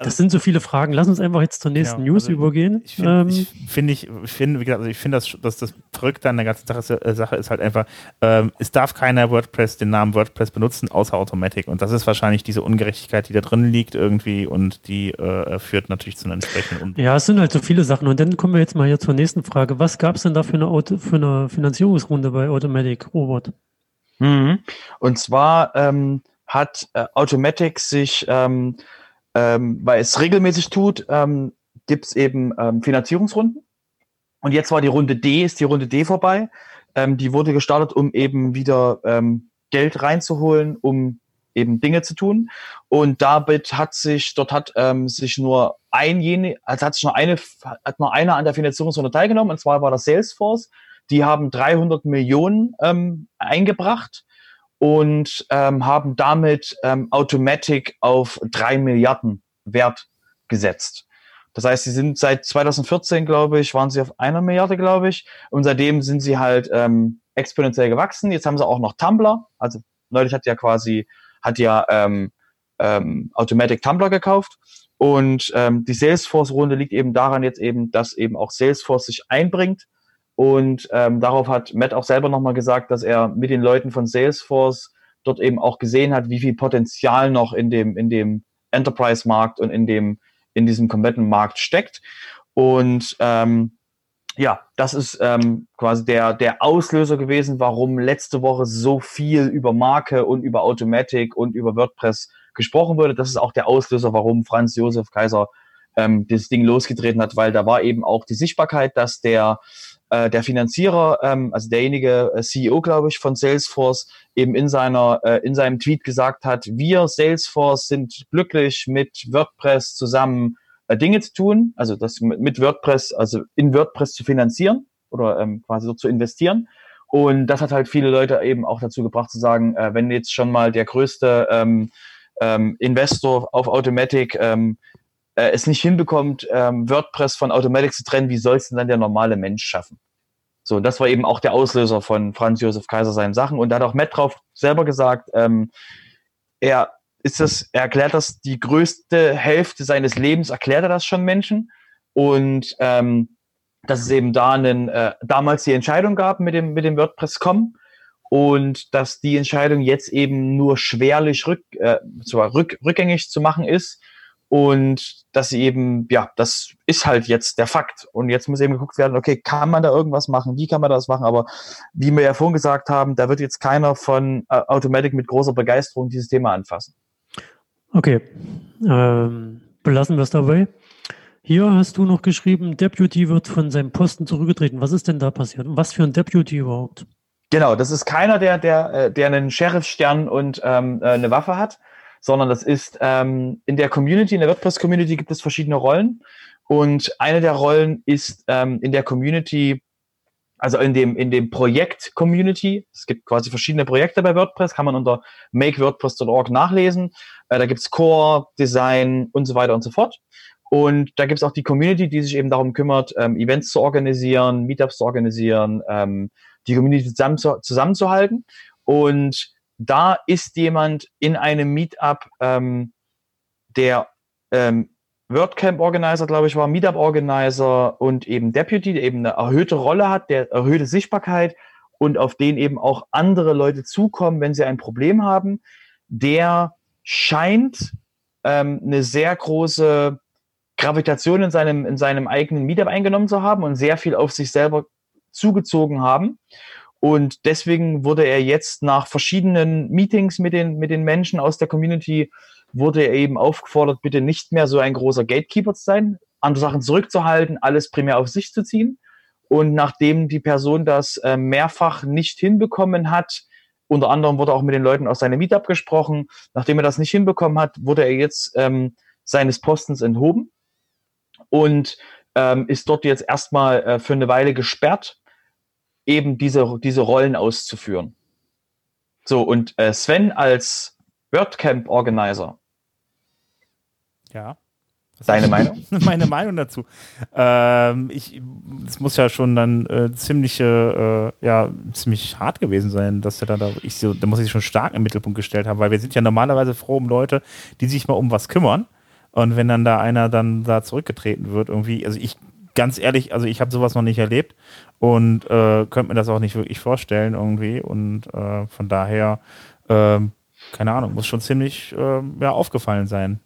also das sind so viele Fragen. Lass uns einfach jetzt zur nächsten genau, News also übergehen. Ich finde, ähm, ich finde, ich find, wie gesagt, also ich finde, dass, dass das Verrückte an der ganzen Sache, äh, Sache ist halt einfach, ähm, es darf keiner WordPress, den Namen WordPress benutzen, außer Automatic. Und das ist wahrscheinlich diese Ungerechtigkeit, die da drin liegt irgendwie und die äh, führt natürlich zu einer entsprechenden Un Ja, es sind halt so viele Sachen. Und dann kommen wir jetzt mal hier zur nächsten Frage. Was gab es denn da für eine, Auto, für eine Finanzierungsrunde bei Automatic, Robert? Mhm. Und zwar ähm, hat äh, Automatic sich ähm, ähm, weil es regelmäßig tut, ähm, gibt es eben ähm, Finanzierungsrunden. Und jetzt war die Runde D, ist die Runde D vorbei. Ähm, die wurde gestartet, um eben wieder ähm, Geld reinzuholen, um eben Dinge zu tun. Und damit hat sich, dort hat ähm, sich nur ein jene, also hat sich nur eine, hat nur einer an der Finanzierungsrunde teilgenommen, und zwar war das Salesforce. Die haben 300 Millionen ähm, eingebracht und ähm, haben damit ähm, Automatic auf drei Milliarden Wert gesetzt. Das heißt, sie sind seit 2014, glaube ich, waren sie auf einer Milliarde, glaube ich. Und seitdem sind sie halt ähm, exponentiell gewachsen. Jetzt haben sie auch noch Tumblr. Also neulich hat ja quasi, hat ja ähm, ähm, Automatic Tumblr gekauft. Und ähm, die Salesforce-Runde liegt eben daran jetzt eben, dass eben auch Salesforce sich einbringt und ähm, darauf hat Matt auch selber nochmal gesagt, dass er mit den Leuten von Salesforce dort eben auch gesehen hat, wie viel Potenzial noch in dem, in dem Enterprise-Markt und in dem, in diesem kompletten Markt steckt. Und ähm, ja, das ist ähm, quasi der, der Auslöser gewesen, warum letzte Woche so viel über Marke und über Automatic und über WordPress gesprochen wurde. Das ist auch der Auslöser, warum Franz Josef Kaiser ähm, das Ding losgetreten hat, weil da war eben auch die Sichtbarkeit, dass der äh, der Finanzierer, ähm, also derjenige äh, CEO, glaube ich, von Salesforce, eben in seiner äh, in seinem Tweet gesagt hat: Wir Salesforce sind glücklich mit WordPress zusammen äh, Dinge zu tun, also das mit WordPress, also in WordPress zu finanzieren oder ähm, quasi so zu investieren. Und das hat halt viele Leute eben auch dazu gebracht zu sagen, äh, wenn jetzt schon mal der größte ähm, ähm, Investor auf Automatic ähm, äh, es nicht hinbekommt, ähm, WordPress von Automatic zu trennen, wie soll es denn dann der normale Mensch schaffen? So, das war eben auch der Auslöser von Franz Josef Kaiser seinen Sachen. Und da hat auch Matt drauf selber gesagt, ähm, er ist das, er erklärt das die größte Hälfte seines Lebens, erklärt er das schon Menschen. Und ähm, dass es eben da einen, äh, damals die Entscheidung gab mit dem, mit dem WordPress.com und dass die Entscheidung jetzt eben nur schwerlich rück, äh, zwar rück, rückgängig zu machen ist und dass sie eben, ja, das ist halt jetzt der Fakt. Und jetzt muss eben geguckt werden, okay, kann man da irgendwas machen? Wie kann man das machen? Aber wie wir ja vorhin gesagt haben, da wird jetzt keiner von äh, Automatic mit großer Begeisterung dieses Thema anfassen. Okay, ähm, belassen wir es dabei. Hier hast du noch geschrieben, Deputy wird von seinem Posten zurückgetreten. Was ist denn da passiert? Und was für ein Deputy überhaupt? Genau, das ist keiner, der, der, äh, der einen Sheriff-Stern und ähm, äh, eine Waffe hat, sondern das ist ähm, in der Community, in der WordPress-Community gibt es verschiedene Rollen. Und eine der Rollen ist ähm, in der Community also in dem, in dem Projekt Community, es gibt quasi verschiedene Projekte bei WordPress, kann man unter makewordpress.org nachlesen. Äh, da gibt's Core, Design und so weiter und so fort. Und da gibt's auch die Community, die sich eben darum kümmert, ähm, Events zu organisieren, Meetups zu organisieren, ähm, die Community zusammen zu, zusammenzuhalten. Und da ist jemand in einem Meetup, ähm, der ähm, WordCamp Organizer, glaube ich, war Meetup Organizer und eben Deputy, der eben eine erhöhte Rolle hat, der erhöhte Sichtbarkeit und auf den eben auch andere Leute zukommen, wenn sie ein Problem haben, der scheint ähm, eine sehr große Gravitation in seinem, in seinem eigenen Meetup eingenommen zu haben und sehr viel auf sich selber zugezogen haben. Und deswegen wurde er jetzt nach verschiedenen Meetings mit den, mit den Menschen aus der Community wurde er eben aufgefordert, bitte nicht mehr so ein großer Gatekeeper zu sein, andere Sachen zurückzuhalten, alles primär auf sich zu ziehen. Und nachdem die Person das äh, mehrfach nicht hinbekommen hat, unter anderem wurde auch mit den Leuten aus seinem Meetup gesprochen, nachdem er das nicht hinbekommen hat, wurde er jetzt ähm, seines Postens enthoben und ähm, ist dort jetzt erstmal äh, für eine Weile gesperrt, eben diese, diese Rollen auszuführen. So, und äh, Sven als WordCamp Organizer ja. Deine Meinung? Meine Meinung dazu. Ähm, ich, es muss ja schon dann äh, ziemliche, äh, ja, ziemlich hart gewesen sein, dass er da, da, ich so, da muss ich schon stark im Mittelpunkt gestellt haben, weil wir sind ja normalerweise froh um Leute, die sich mal um was kümmern. Und wenn dann da einer dann da zurückgetreten wird, irgendwie, also ich, ganz ehrlich, also ich habe sowas noch nicht erlebt und äh, könnte mir das auch nicht wirklich vorstellen irgendwie. Und äh, von daher, ähm, keine Ahnung, muss schon ziemlich äh, ja, aufgefallen sein.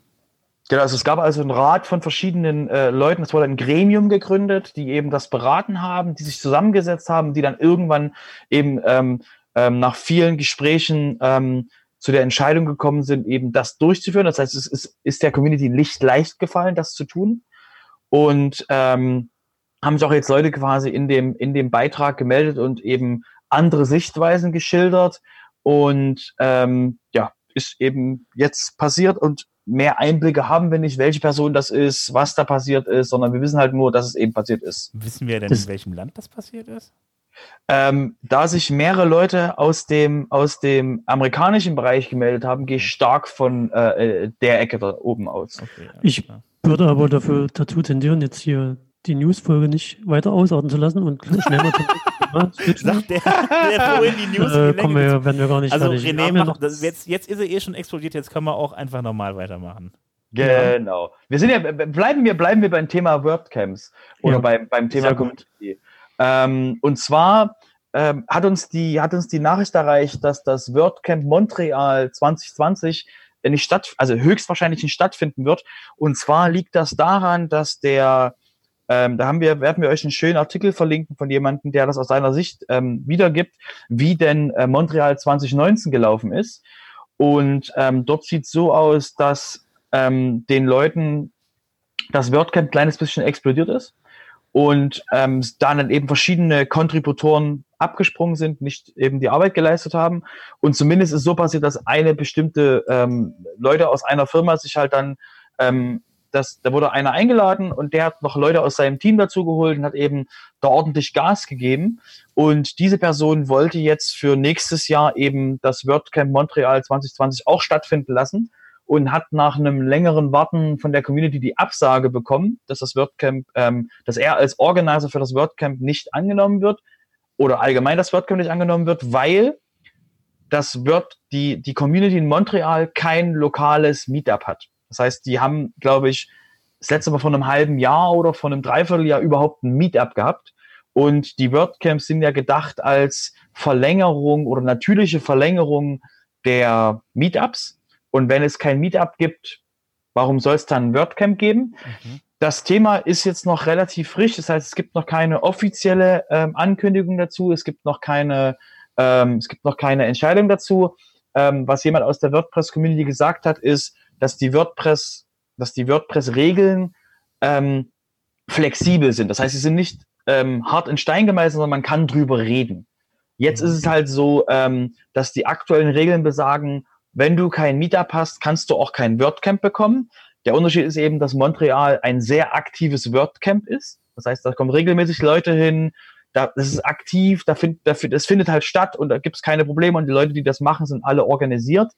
Genau, also es gab also einen Rat von verschiedenen äh, Leuten, es wurde ein Gremium gegründet, die eben das beraten haben, die sich zusammengesetzt haben, die dann irgendwann eben ähm, ähm, nach vielen Gesprächen ähm, zu der Entscheidung gekommen sind, eben das durchzuführen. Das heißt, es ist, ist der Community nicht leicht gefallen, das zu tun. Und ähm, haben sich auch jetzt Leute quasi in dem, in dem Beitrag gemeldet und eben andere Sichtweisen geschildert. Und ähm, ja, ist eben jetzt passiert und mehr Einblicke haben wir nicht, welche Person das ist, was da passiert ist, sondern wir wissen halt nur, dass es eben passiert ist. Wissen wir denn, das, in welchem Land das passiert ist? Ähm, da sich mehrere Leute aus dem, aus dem amerikanischen Bereich gemeldet haben, gehe ich stark von äh, äh der Ecke da oben aus. Okay, ich würde aber dafür dazu tendieren, jetzt hier die Newsfolge nicht weiter ausarten zu lassen und schnell mal zum Sagt der, der vorhin die News äh, kommen wir, werden wir gar nicht Also fertig. René, macht, das, jetzt, jetzt ist er eh schon explodiert, jetzt können wir auch einfach normal weitermachen. Genau. Wir sind ja, bleiben wir, bleiben wir beim Thema WordCamps oder ja. beim, beim Thema Community. Ähm, und zwar ähm, hat, uns die, hat uns die Nachricht erreicht, dass das WordCamp Montreal 2020 nicht statt, also höchstwahrscheinlich nicht stattfinden wird. Und zwar liegt das daran, dass der Ähm, da haben wir, werden wir euch einen schönen Artikel verlinken von jemandem, der das aus seiner Sicht ähm, wiedergibt, wie denn äh, Montreal 2019 gelaufen ist. Und ähm, dort sieht so aus, dass ähm, den Leuten das WordCamp ein kleines bisschen explodiert ist und ähm, dann eben verschiedene Kontributoren abgesprungen sind, nicht eben die Arbeit geleistet haben. Und zumindest ist so passiert, dass eine bestimmte ähm, Leute aus einer Firma sich halt dann ähm, das, da wurde einer eingeladen und der hat noch Leute aus seinem Team dazu geholt und hat eben da ordentlich Gas gegeben. Und diese Person wollte jetzt für nächstes Jahr eben das WordCamp Montreal 2020 auch stattfinden lassen und hat nach einem längeren Warten von der Community die Absage bekommen, dass das WordCamp, ähm, dass er als Organizer für das WordCamp nicht angenommen wird oder allgemein das WordCamp nicht angenommen wird, weil das Word, die, die Community in Montreal kein lokales Meetup hat. Das heißt, die haben, glaube ich, das letzte Mal vor einem halben Jahr oder vor einem Dreivierteljahr überhaupt ein Meetup gehabt. Und die WordCamps sind ja gedacht als Verlängerung oder natürliche Verlängerung der Meetups. Und wenn es kein Meetup gibt, warum soll es dann ein WordCamp geben? Mhm. Das Thema ist jetzt noch relativ frisch. Das heißt, es gibt noch keine offizielle ähm, Ankündigung dazu. Es gibt noch keine, ähm, es gibt noch keine Entscheidung dazu. Ähm, was jemand aus der WordPress-Community gesagt hat, ist, dass die WordPress, dass die WordPress-Regeln ähm, flexibel sind. Das heißt, sie sind nicht ähm, hart in Stein gemeißelt, sondern man kann drüber reden. Jetzt ist es halt so, ähm, dass die aktuellen Regeln besagen, wenn du kein Meetup hast, kannst du auch kein WordCamp bekommen. Der Unterschied ist eben, dass Montreal ein sehr aktives WordCamp ist. Das heißt, da kommen regelmäßig Leute hin, da, das ist aktiv, da find, da, das findet halt statt und da gibt es keine Probleme und die Leute, die das machen, sind alle organisiert.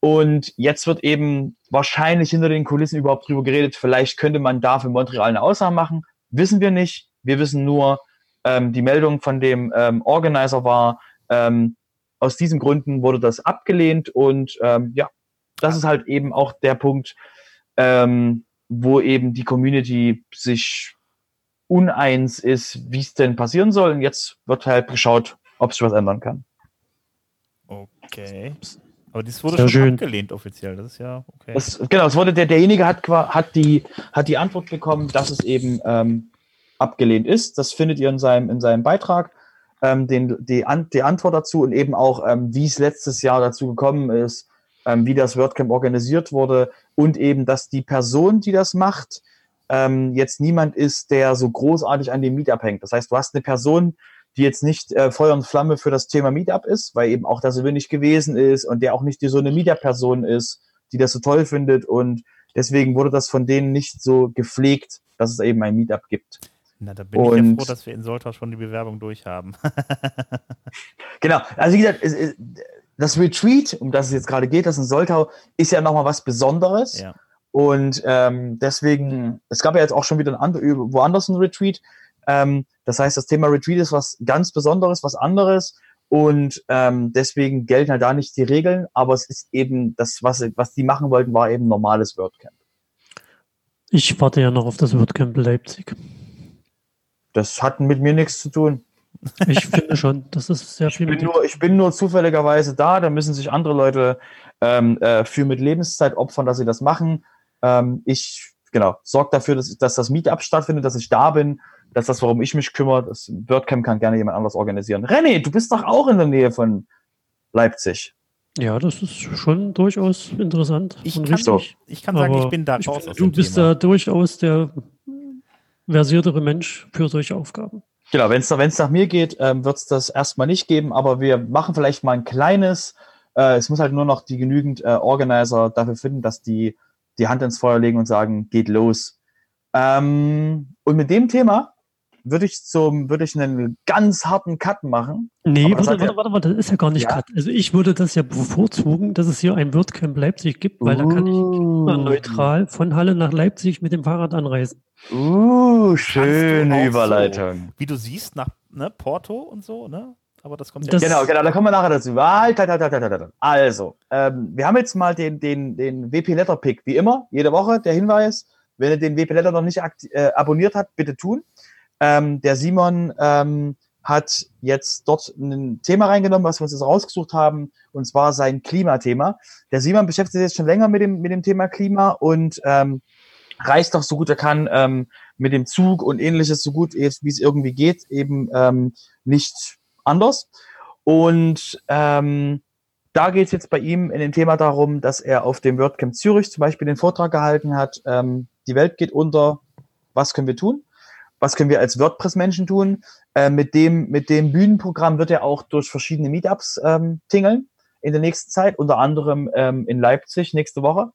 Und jetzt wird eben wahrscheinlich hinter den Kulissen überhaupt drüber geredet, vielleicht könnte man da für Montreal eine Ausnahme machen. Wissen wir nicht. Wir wissen nur, ähm, die Meldung von dem ähm, Organizer war, ähm, aus diesen Gründen wurde das abgelehnt und ähm, ja, das ist halt eben auch der Punkt, ähm, wo eben die Community sich uneins ist, wie es denn passieren soll. Und jetzt wird halt geschaut, ob sich was ändern kann. Okay. Aber das wurde schon schön. abgelehnt offiziell. Das ist ja okay. Das, genau, es wurde der, derjenige hat, hat, die, hat die Antwort bekommen, dass es eben ähm, abgelehnt ist. Das findet ihr in seinem, in seinem Beitrag. Ähm, den, die, An die Antwort dazu und eben auch, ähm, wie es letztes Jahr dazu gekommen ist, ähm, wie das WordCamp organisiert wurde und eben, dass die Person, die das macht, ähm, jetzt niemand ist, der so großartig an dem Meetup hängt. Das heißt, du hast eine Person, die jetzt nicht äh, Feuer und Flamme für das Thema Meetup ist, weil eben auch da so wenig gewesen ist und der auch nicht die, so eine Meetup-Person ist, die das so toll findet und deswegen wurde das von denen nicht so gepflegt, dass es eben ein Meetup gibt. Na, da bin und, ich ja froh, dass wir in Soltau schon die Bewerbung durch haben. genau, also wie gesagt, das Retreat, um das es jetzt gerade geht, das in Soltau, ist ja nochmal was Besonderes. Ja. Und ähm, deswegen, es gab ja jetzt auch schon wieder ein and woanders ein Retreat. Ähm, das heißt, das Thema Retreat ist was ganz Besonderes, was anderes. Und ähm, deswegen gelten halt da nicht die Regeln, aber es ist eben das, was, was die machen wollten, war eben normales WordCamp. Ich warte ja noch auf das WordCamp Leipzig. Das hat mit mir nichts zu tun. Ich finde schon, das ist sehr viel. Ich bin, nur, ich bin nur zufälligerweise da, da müssen sich andere Leute ähm, äh, für mit Lebenszeit opfern, dass sie das machen. Ähm, ich, genau, sorge dafür, dass, dass das Meetup stattfindet, dass ich da bin das ist das, worum ich mich kümmere. Das WordCamp kann gerne jemand anders organisieren. René, du bist doch auch in der Nähe von Leipzig. Ja, das ist schon durchaus interessant. Ich, kann, so. ich kann sagen, ich bin da ich. Du bist Thema. da durchaus der versiertere Mensch für solche Aufgaben. Genau, wenn es nach mir geht, ähm, wird es das erstmal nicht geben, aber wir machen vielleicht mal ein kleines. Äh, es muss halt nur noch die genügend äh, Organizer dafür finden, dass die die Hand ins Feuer legen und sagen, geht los. Ähm, und mit dem Thema würde ich zum, würde ich einen ganz harten Cut machen. Nee, warte, warte, ja, warte, warte, das ist ja gar nicht ja. Cut. Also ich würde das ja bevorzugen, dass es hier ein WordCamp Leipzig gibt, weil uh. da kann ich uh. neutral von Halle nach Leipzig mit dem Fahrrad anreisen. Uh, schöne Überleitung. So, wie du siehst, nach ne, Porto und so, ne? Aber das kommt ja. Genau, genau, da kommen wir nachher dazu. Halt, halt, halt, halt, halt, halt. Also, ähm, wir haben jetzt mal den, den, den WP Letter Pick, wie immer, jede Woche, der Hinweis. Wenn ihr den WP Letter noch nicht äh, abonniert habt, bitte tun. Ähm, der Simon ähm, hat jetzt dort ein Thema reingenommen, was wir uns jetzt rausgesucht haben, und zwar sein Klimathema. Der Simon beschäftigt sich jetzt schon länger mit dem, mit dem Thema Klima und ähm, reist doch so gut er kann ähm, mit dem Zug und ähnliches so gut, wie es irgendwie geht, eben ähm, nicht anders. Und ähm, da geht es jetzt bei ihm in dem Thema darum, dass er auf dem WordCamp Zürich zum Beispiel den Vortrag gehalten hat, ähm, die Welt geht unter, was können wir tun? Was können wir als WordPress-Menschen tun? Äh, mit, dem, mit dem Bühnenprogramm wird er auch durch verschiedene Meetups ähm, tingeln in der nächsten Zeit, unter anderem ähm, in Leipzig nächste Woche.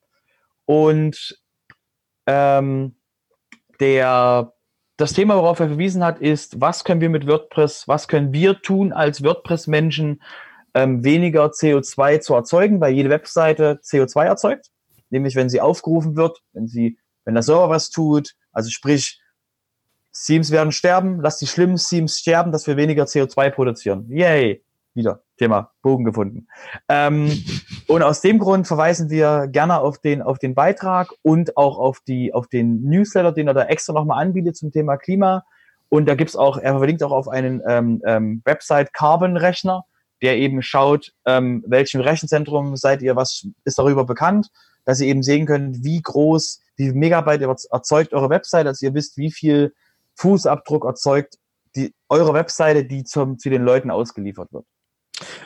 Und ähm, der, das Thema, worauf er verwiesen hat, ist, was können wir mit WordPress, was können wir tun als WordPress-Menschen, ähm, weniger CO2 zu erzeugen, weil jede Webseite CO2 erzeugt, nämlich wenn sie aufgerufen wird, wenn sie, wenn der Server was tut, also sprich, Themes werden sterben, lass die schlimmen Themes sterben, dass wir weniger CO2 produzieren. Yay! Wieder Thema Bogen gefunden. Ähm, und aus dem Grund verweisen wir gerne auf den, auf den Beitrag und auch auf, die, auf den Newsletter, den er da extra nochmal anbietet zum Thema Klima. Und da gibt's auch, er verlinkt auch auf einen ähm, ähm, Website Carbon Rechner, der eben schaut, ähm, welchem Rechenzentrum seid ihr, was ist darüber bekannt, dass ihr eben sehen könnt, wie groß, wie viel Megabyte erzeugt eure Website, dass ihr wisst, wie viel Fußabdruck erzeugt die, eure Webseite, die zum, zu den Leuten ausgeliefert wird.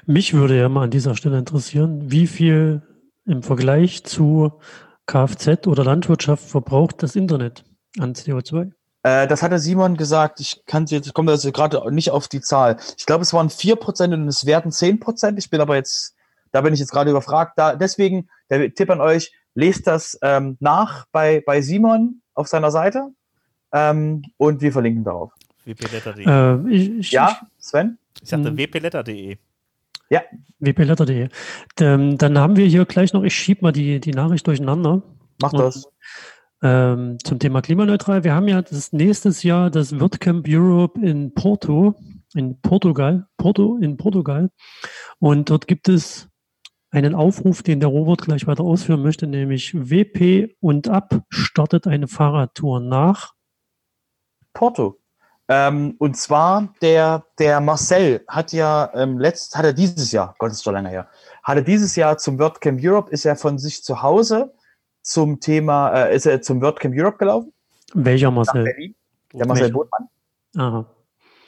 Mich würde ja mal an dieser Stelle interessieren, wie viel im Vergleich zu Kfz oder Landwirtschaft verbraucht das Internet an CO2? Äh, das hatte Simon gesagt. Ich kann jetzt, komme also gerade nicht auf die Zahl. Ich glaube, es waren 4% und es werden 10%. Ich bin aber jetzt, da bin ich jetzt gerade überfragt. Da, deswegen, der Tipp an euch, lest das ähm, nach bei, bei Simon auf seiner Seite ähm, und wir verlinken darauf. wpletter.de. Äh, ich, ich, Ja, Sven? Ich sagte hm. wpletter.de. Ja, wpletter.de. Ähm, dann haben wir hier gleich noch, ich schiebe mal die, die Nachricht durcheinander. mach das. Ähm, zum Thema klimaneutral. Wir haben ja das nächstes Jahr das WordCamp Europe in Porto, in Portugal, Porto, in Portugal. Und dort gibt es einen Aufruf, den der Robert gleich weiter ausführen möchte, nämlich WP und ab startet eine Fahrradtour nach. Porto. Ähm, und zwar der, der Marcel hat ja ähm, letzt, hat er dieses Jahr, Gott ist schon länger her, hat er dieses Jahr zum WordCamp Europe, ist er von sich zu Hause zum Thema, äh, ist er zum WordCamp Europe gelaufen, Welcher Marcel? Der Marcel Welcher? Aha.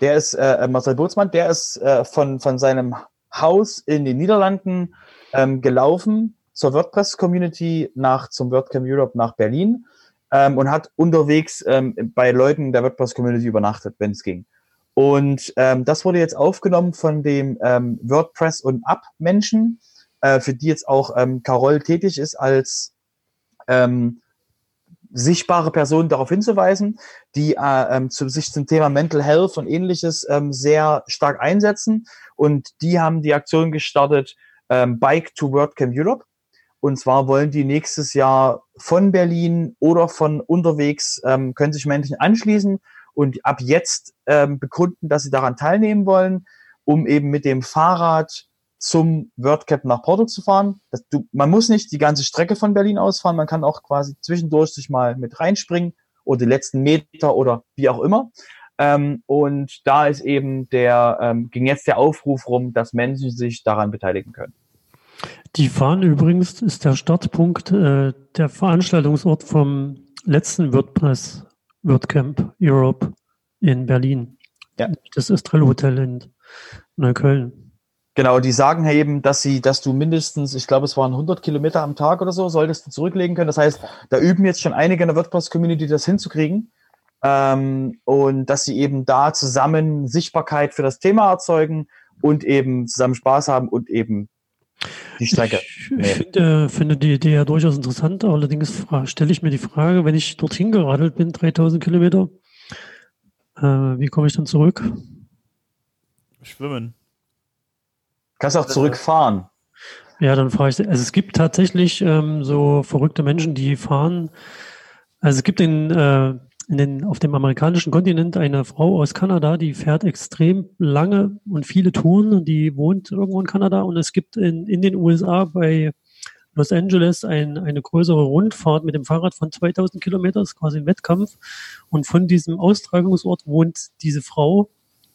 Der ist, äh, Marcel Bootsmann, der ist äh, von, von seinem Haus in den Niederlanden ähm, gelaufen zur WordPress-Community nach zum WordCamp Europe nach Berlin ähm, und hat unterwegs ähm, bei Leuten der WordPress-Community übernachtet, wenn es ging. Und ähm, das wurde jetzt aufgenommen von dem ähm, WordPress und App-Menschen, äh, für die jetzt auch ähm, Carol tätig ist als ähm, sichtbare Person darauf hinzuweisen, die äh, ähm, zu, sich zum Thema Mental Health und ähnliches ähm, sehr stark einsetzen. Und die haben die Aktion gestartet, ähm, Bike to WordCamp Europe. Und zwar wollen die nächstes Jahr von Berlin oder von unterwegs, ähm, können sich Menschen anschließen und ab jetzt ähm, begründen, dass sie daran teilnehmen wollen, um eben mit dem Fahrrad zum WordCamp nach Porto zu fahren. Das, du, man muss nicht die ganze Strecke von Berlin ausfahren, man kann auch quasi zwischendurch sich mal mit reinspringen oder die letzten Meter oder wie auch immer. Ähm, und da ist eben der, ähm, ging jetzt der Aufruf rum, dass Menschen sich daran beteiligen können. Die fahren übrigens ist der Startpunkt, äh, der Veranstaltungsort vom letzten WordPress WordCamp Europe in Berlin. Ja. Das Estrell Hotel in Neukölln. Genau, die sagen eben, dass sie, dass du mindestens, ich glaube, es waren 100 Kilometer am Tag oder so, solltest du zurücklegen können. Das heißt, da üben jetzt schon einige in der WordPress-Community, das hinzukriegen. Ähm, und dass sie eben da zusammen Sichtbarkeit für das Thema erzeugen und eben zusammen Spaß haben und eben die Strecke. Ich Nee. finde, finde die Idee ja durchaus interessant. Allerdings stelle ich mir die Frage, wenn ich dorthin geradelt bin, 3000 Kilometer, äh, wie komme ich dann zurück? Schwimmen. Kannst auch zurückfahren. Ja, dann fahre ich. Also es gibt tatsächlich ähm, so verrückte Menschen, die fahren. Also es gibt in, äh, den, auf dem amerikanischen Kontinent eine Frau aus Kanada, die fährt extrem lange und viele Touren. Die wohnt irgendwo in Kanada und es gibt in, in den USA bei Los Angeles ein, eine größere Rundfahrt mit dem Fahrrad von 2000 Kilometern, ist quasi ein Wettkampf. Und von diesem Austragungsort wohnt diese Frau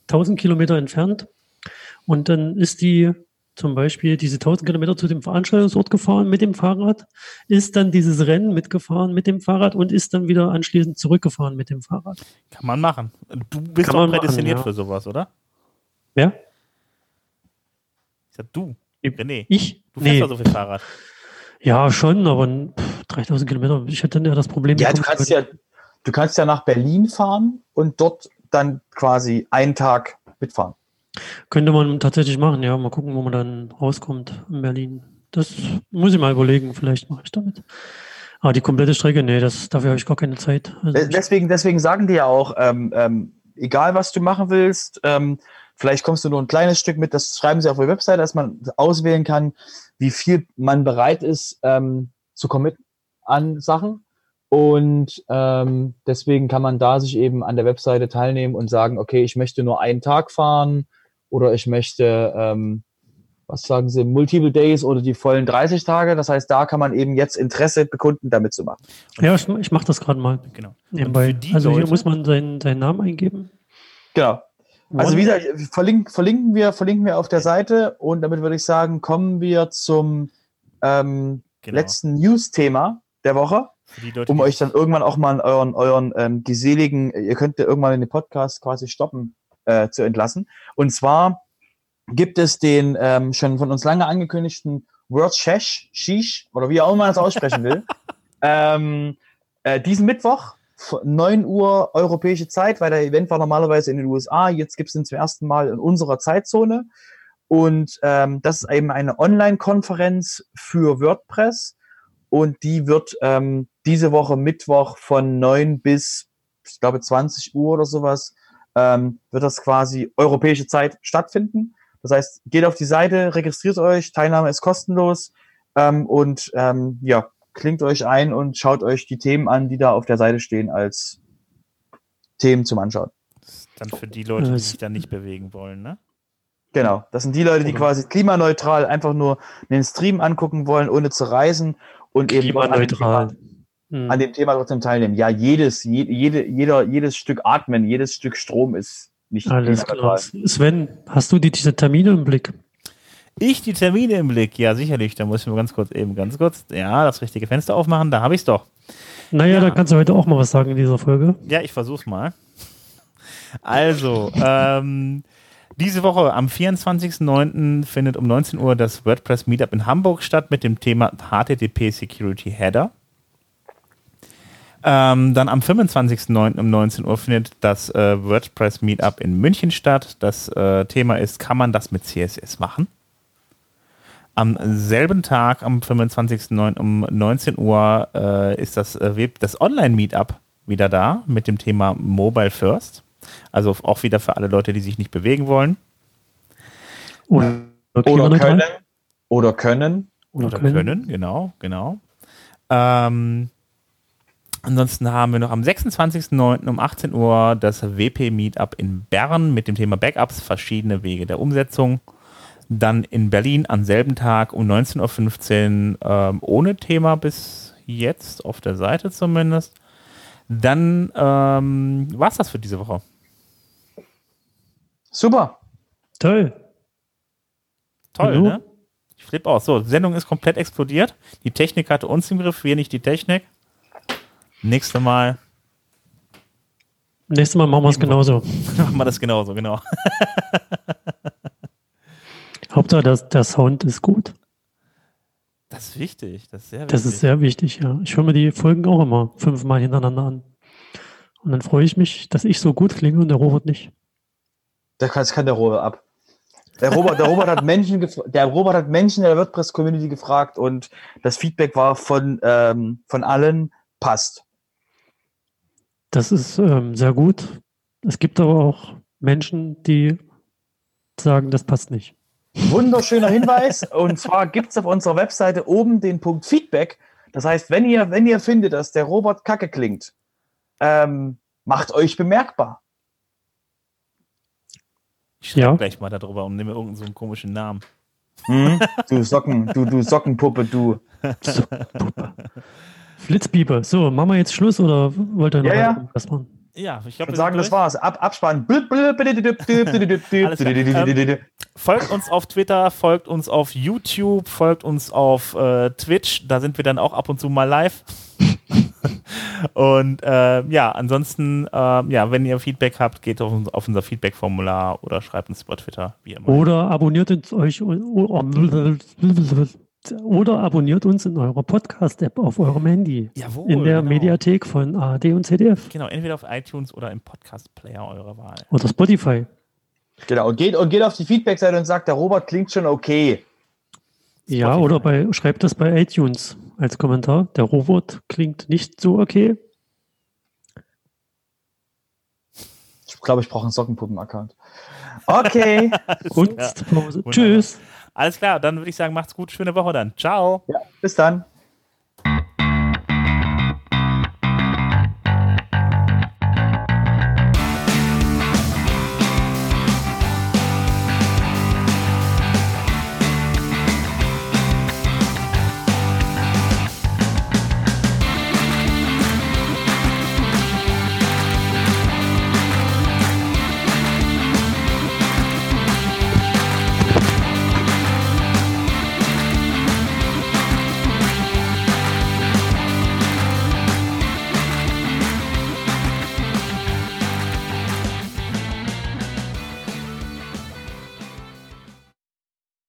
1000 Kilometer entfernt. Und dann ist die zum Beispiel diese 1000 Kilometer zu dem Veranstaltungsort gefahren mit dem Fahrrad, ist dann dieses Rennen mitgefahren mit dem Fahrrad und ist dann wieder anschließend zurückgefahren mit dem Fahrrad. Kann man machen. Du bist Kann doch man machen, prädestiniert ja. für sowas, oder? Ja? Ich sag du, Ich- René. Ich? Du fährst Nee. doch so viel Fahrrad. Ja, schon, aber pff, 3000 Kilometer, ich hätte dann ja das Problem. Ja, du kannst ja, du kannst ja nach Berlin fahren und dort dann quasi einen Tag mitfahren. Könnte man tatsächlich machen, ja. Mal gucken, wo man dann rauskommt in Berlin. Das muss ich mal überlegen, vielleicht mache ich damit. Aber die komplette Strecke, nee, das, dafür habe ich gar keine Zeit. Also ich, Deswegen, deswegen sagen die ja auch, ähm, ähm, egal was du machen willst, ähm, vielleicht kommst du nur ein kleines Stück mit, das schreiben sie auf der Website, dass man auswählen kann, wie viel man bereit ist ähm, zu committen an Sachen. Und ähm, deswegen kann man da sich eben an der Webseite teilnehmen und sagen, okay, ich möchte nur einen Tag fahren oder ich möchte, ähm, was sagen sie, Multiple Days oder die vollen 30 Tage. Das heißt, da kann man eben jetzt Interesse bekunden, damit zu machen. ja, ich, ich mache das gerade mal Genau. nebenbei. Also hier Leute- muss man seinen, seinen Namen eingeben. Genau. Also One- wie gesagt, verlinken, verlinken, wir, verlinken wir auf der Seite und damit würde ich sagen, kommen wir zum ähm, Genau. letzten News-Thema der Woche, um euch dann irgendwann auch mal in euren, euren ähm, geseligen, ihr könnt ja irgendwann in den Podcast quasi stoppen, äh, zu entlassen. Und zwar gibt es den ähm, schon von uns lange angekündigten World Shesh, Sheesh, oder wie auch immer man das aussprechen will, ähm, äh, diesen Mittwoch, f- 9 Uhr europäische Zeit, weil der Event war normalerweise in den USA, jetzt gibt es ihn zum ersten Mal in unserer Zeitzone. Und ähm, das ist eben eine Online-Konferenz für WordPress und die wird ähm, diese Woche Mittwoch von 9 bis, ich glaube, 20 Uhr oder sowas, ähm, wird das quasi europäische Zeit stattfinden. Das heißt, geht auf die Seite, registriert euch, Teilnahme ist kostenlos ähm, und ähm, ja, klingt euch ein und schaut euch die Themen an, die da auf der Seite stehen als Themen zum Anschauen. Das ist dann für die Leute, die sich da nicht bewegen wollen, ne? Genau, das sind die Leute, die quasi klimaneutral einfach nur den Stream angucken wollen, ohne zu reisen und eben Klimaneutral. An dem Thema trotzdem teilnehmen. Ja, jedes, je, jede, jeder, jedes Stück Atmen, jedes Stück Strom ist nicht Alles klar. Sven, hast du die, diese Termine im Blick? Ich die Termine im Blick, ja sicherlich. Da muss ich mir ganz kurz eben ganz kurz, ja, das richtige Fenster aufmachen. Da habe ich es doch. Naja, Ja. da kannst du heute auch mal was sagen in dieser Folge. Ja, ich versuch's mal. Also, ähm, diese Woche am 24.09. findet um 19 Uhr das WordPress Meetup in Hamburg statt mit dem Thema HTTP Security Header. Ähm, dann am 25.09. um 19 Uhr findet das äh, WordPress Meetup in München statt. Das äh, Thema ist, kann man das mit CSS machen? Am selben Tag, am 25.09. um 19 Uhr, äh, ist das, äh, Web- das Online-Meetup wieder da mit dem Thema Mobile First. Also auch wieder für alle Leute, die sich nicht bewegen wollen. Oder, Oder können, oder können. Oder, können, genau, genau. Ähm, ansonsten haben wir noch am 26.09. um 18 Uhr das WP-Meetup in Bern mit dem Thema Backups, verschiedene Wege der Umsetzung. Dann in Berlin am selben Tag um 19.15 Uhr ähm, ohne Thema bis jetzt, auf der Seite zumindest. Dann ähm, war es das für diese Woche. Super. Toll. Toll, Hallo? ne? Ich flippe aus. So, Sendung ist komplett explodiert. Die Technik hatte uns im Griff, wir nicht die Technik. Nächste Mal Nächstes Mal machen wir es genauso. machen wir das genauso, genau. Hauptsache, dass der Sound ist gut. Das ist wichtig. Das ist sehr wichtig. Das ist sehr wichtig, ja. Ich höre mir die Folgen auch immer fünfmal hintereinander an. Und dann freue ich mich, dass ich so gut klinge und der Robert nicht. Das kann, der Robert ab. Der Robert, der Robert hat Menschen, der Robert hat Menschen in der WordPress-Community gefragt und das Feedback war von, ähm, von allen passt. Das ist ähm, sehr gut. Es gibt aber auch Menschen, die sagen, das passt nicht. Wunderschöner Hinweis. Und zwar gibt es auf unserer Webseite oben den Punkt Feedback. Das heißt, wenn ihr, wenn ihr findet, dass der Robert kacke klingt, ähm, macht euch bemerkbar. Ich schreibe Ja. gleich mal darüber und nehme irgendeinen so einen komischen Namen. Hm? Du Socken, du, du Sockenpuppe, du. So, Puppe. Flitzpieper. So, machen wir jetzt Schluss oder wollt ihr noch Ja, ja. was machen? Ja, ich Ich glaube, würde sagen, das war's. Ab, Abspann. Folgt uns auf Twitter, folgt uns auf YouTube, folgt uns auf äh, Twitch. Da sind wir dann auch ab und zu mal live. und äh, ja, ansonsten, äh, ja, wenn ihr Feedback habt, geht auf, auf unser Feedback-Formular oder schreibt uns über Twitter, wie immer. Oder abonniert uns euch oder abonniert uns in eurer Podcast-App auf eurem Handy. Jawohl, In der genau. Mediathek von ARD und ZDF. Genau, entweder auf iTunes oder im Podcast-Player eurer Wahl. Oder Spotify. Genau, und geht, und geht auf die Feedback-Seite und sagt, der Robert klingt schon okay. Ja, Spotify. oder bei, schreibt das bei iTunes als Kommentar. Der Robot klingt nicht so okay. Ich glaube, ich brauche einen Sockenpuppen-Account. Okay. Kunstpause. Tschüss. Alles klar, dann würde ich sagen, macht's gut, schöne Woche dann. Ciao. ja, bis dann.